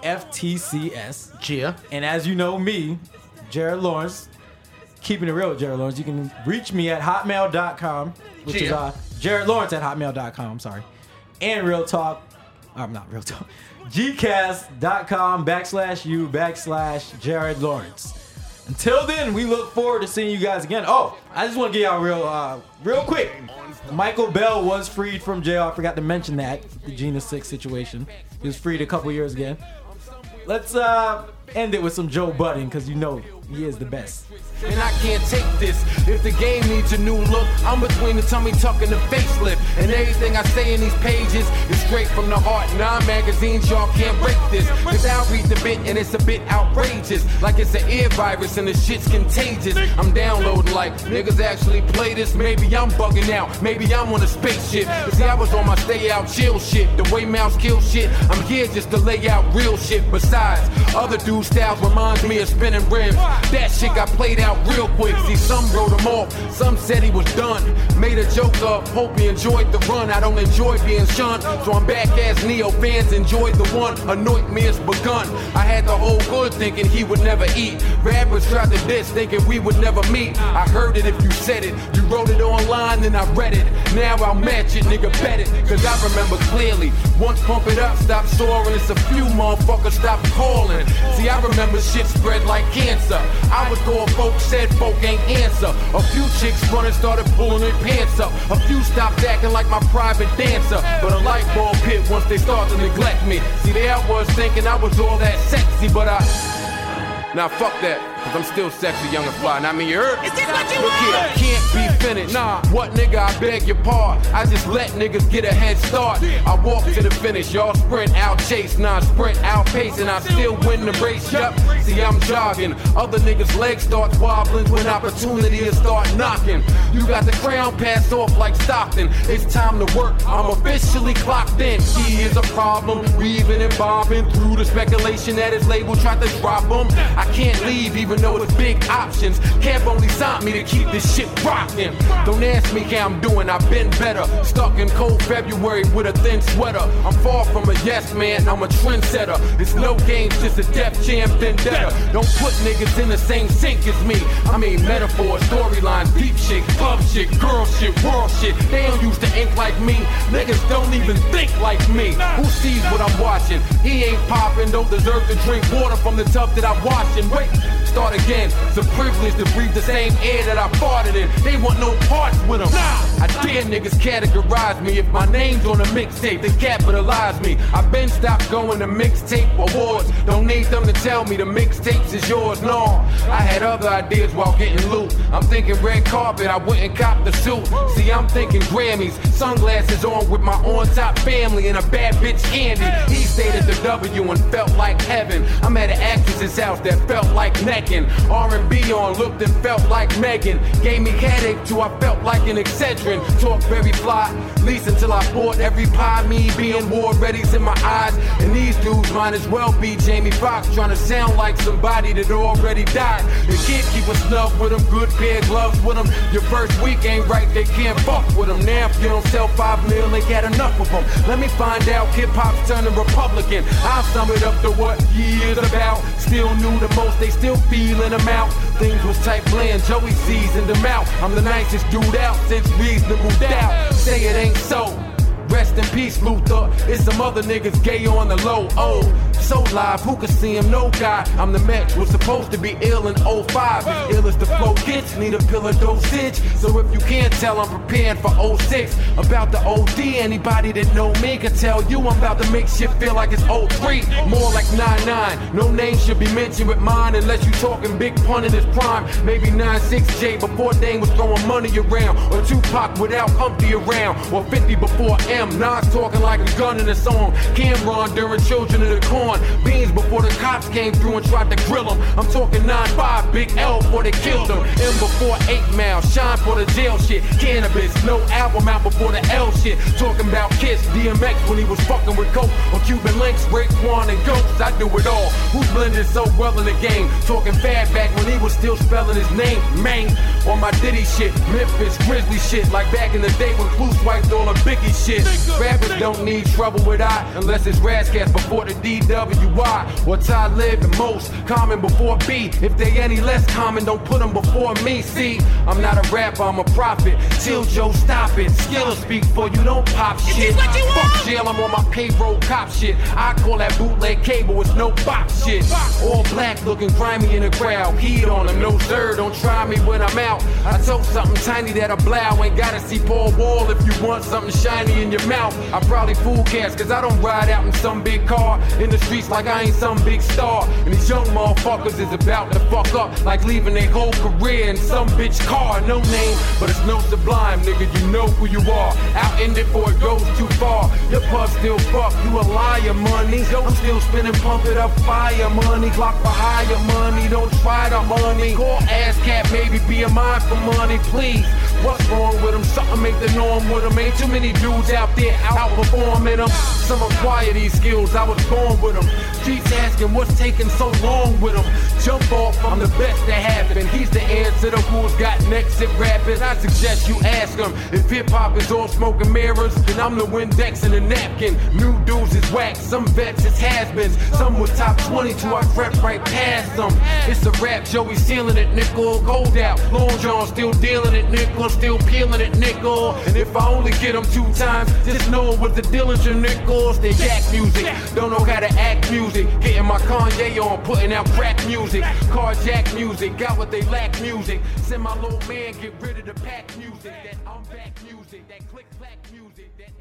FTCS. Gia. And as you know me, Jared Lawrence, keeping it real with Jared Lawrence, you can reach me at hotmail.com, which is uh, Jared Lawrence at hotmail.com, I'm sorry. And real talk, I'm not real talk, gcast.com backslash you backslash Jared Lawrence. Until then, we look forward to seeing you guys again. Oh, I just want to get y'all real, uh, real quick. Mychal Bell was freed from jail. I forgot to mention that the Jena Six situation. He was freed a couple years again. Let's uh end it with some Joe Budden because you know he is the best. and I can't take this. If the game needs a new look, I'm between the tummy tuck and the facelift. And everything I say in these pages is straight from the heart. Nine magazines, y'all can't break this. Cause I'll read the bit and it's a bit outrageous. Like it's an ear virus and the shit's contagious. I'm downloading like niggas actually play this. Maybe I'm bugging out. Maybe I'm on a spaceship. See, I was on my stay out chill shit. The way mouse kill shit. I'm here just to lay out real shit. Besides, other dude styles reminds me of spinning rims. That shit got played out real quick. See, some wrote him off, some said he was done. Made a joke of, hope he enjoyed the run. I don't enjoy being shunned, so I'm back as Neo fans enjoyed the one. Anoint me as begun. I had the whole good thinking he would never eat. Rappers tried to diss, thinking we would never meet. I heard it if you said it. You wrote it online and I read it. Now I'll match it, nigga, bet it. Cause I remember clearly. Once pump it up, stop soaring. It's a few motherfuckers stop calling. See, I remember shit spread like cancer. I was going folks said folk ain't answer. A few chicks running started pulling their pants up. up. A few stopped acting like my private dancer. But a light bulb hit once they start to neglect me. See, there I was thinking I was all that sexy, but I. Now fuck that, cause I'm still sexy, young and fly. And I mean, you heard? Is this what you Look here, can't be finished. Nah, what nigga, I beg your pardon. I just let niggas get a head start. I walk to the finish, y'all sprint out chase, nah, sprint out pace, and I still win the race. Yup, see, I'm jogging. Other niggas' legs start wobbling when opportunity start knocking. You got the crown passed off like Stockton. It's time to work, I'm officially clocked in. He is a problem, weaving and bobbing through the speculation that his label tried to drop him. I can't leave even though it's big options. Cap only signed me to keep this shit rocking. Don't ask me how I'm doing, I've been better. Stuck in cold February with a thin sweater. I'm far from a yes man, I'm a trendsetter. It's no games, just a Def Jam vendetta. Don't put niggas in the same sink as me. I mean metaphors, storylines, deep shit, club shit, girl shit, world shit. They don't use the ink like me. Niggas don't even think like me. Who sees what I'm watching? He ain't popping, don't deserve to drink water from the tub that I'm washing. Wait, start again. It's a privilege to breathe the same air that I farted in. They want no parts with them. I dare niggas categorize me. If my name's on a mixtape, they capitalize me. I've been stopped going to mixtape awards. Don't need them to tell me the mixtapes is yours. No, I had other ideas while getting loot. I'm thinking red carpet, I wouldn't cop the suit. See, I'm thinking Grammys, sunglasses on with my on top family and a bad bitch Candy. He stayed at the W and felt like heaven. I'm at an actress's house that felt like necking. R&B on looked and felt like Megan. Gave me headache too, I felt like an Excedrin. Talk very fly, least until I bought every pie. Me being war ready's in my eyes. And these dudes might as well be Jamie Foxx trying to sound like somebody that already died. The kid keep a snug with them, good pair gloves with them. Your first week ain't right, they can't fuck with them. Now if you don't sell five mil, they got enough of them. Let me find out, hip hop's turning Republican. I'll sum it up to what he is about. Still knew the most, they still feeling them out. Things was tight bland, Joey seasoned them out. I'm the nicest dude out since reasonable doubt. Say it ain't so. Rest in peace, Luther. It's some other niggas gay on the low. Oh, so live, who can see him? No guy. I'm the match, was supposed to be ill in 05. As ill as the flow gets, need a pill of dosage. So if you can't tell, I'm preparing for 06. About the OD, anybody that know me can tell you I'm about to make shit feel like it's 03. More like 99. No name should be mentioned with mine unless you talking big pun in his prime. Maybe 96J before Dame was throwing money around. Or Tupac without Humpty around. Or 50 before M. Nas talking like a gun in a song. Cam'ron during Children of the Corn. Beans before the cops came through and tried to grill him. I'm talking 9-5, Big L before they killed him. M before 8 Mile. Shyne for the jail shit. Canibus. No album out before the L shit. Talking about Kiss. DMX when he was fucking with Coke. Or Cuban Links, Raekwon and Ghosts. I do it all. Who's blended so well in the game? Talking bad back when he was still spelling his name. Man. On my Diddy shit. Memphis Grizzly shit. Like back in the day when Clue swiped all the Biggie shit. Rappers don't need trouble with I unless it's Ras Kass before the DWI. What I live the most common before B. If they any less common, don't put them before me. See, I'm not a rapper, I'm a prophet. Till Joe, stop it. Skill speak for you, don't pop shit. Fuck jail, I'm on my payroll cop shit. I call that bootleg cable, it's no box shit. All black looking grimy in the crowd. Heat on them, no sir, don't try me when I'm out. I told something tiny that I blow. Ain't gotta see Paul Wall if you want something shiny in your mouth. I probably fool cats, cause I don't ride out in some big car. In the streets like I ain't some big star. And these young motherfuckers is about to fuck up, like leaving their whole career in some bitch car. No name, but it's no sublime, nigga. You know who you are. Out in it before it goes too far. Your pub still fuck, you a liar, money. I'm still spinning, pump it up, fire money. Glock for higher money, don't try the money. Call ass cat, maybe be a mind for money, please. What's wrong with them? Something make the norm with them. Ain't too many dudes out there outperforming them. Some acquire these skills, I was born with them. Streets asking what's taking so long with them. Jump off, I'm the best that happened. He's the answer to who's got next at rapping. I suggest you ask him if hip hop is all smoke and mirrors, then I'm the Windex and the napkin. New dudes is whack, some vets is has-beens. Some with top 22, I crept right past them. It's a rap, Joey sealing it, nickel, gold out. Long John still dealing it, nickel, still peeling it, nickel. And if I only get them two times, just know it was the Dillinger nickels. They yak music, don't know how to act music. Getting my Kanye on, putting out crack music. Carjack music, got what they lack music. Send my little man, get rid of the pack music. That I'm back music, that click clack music, that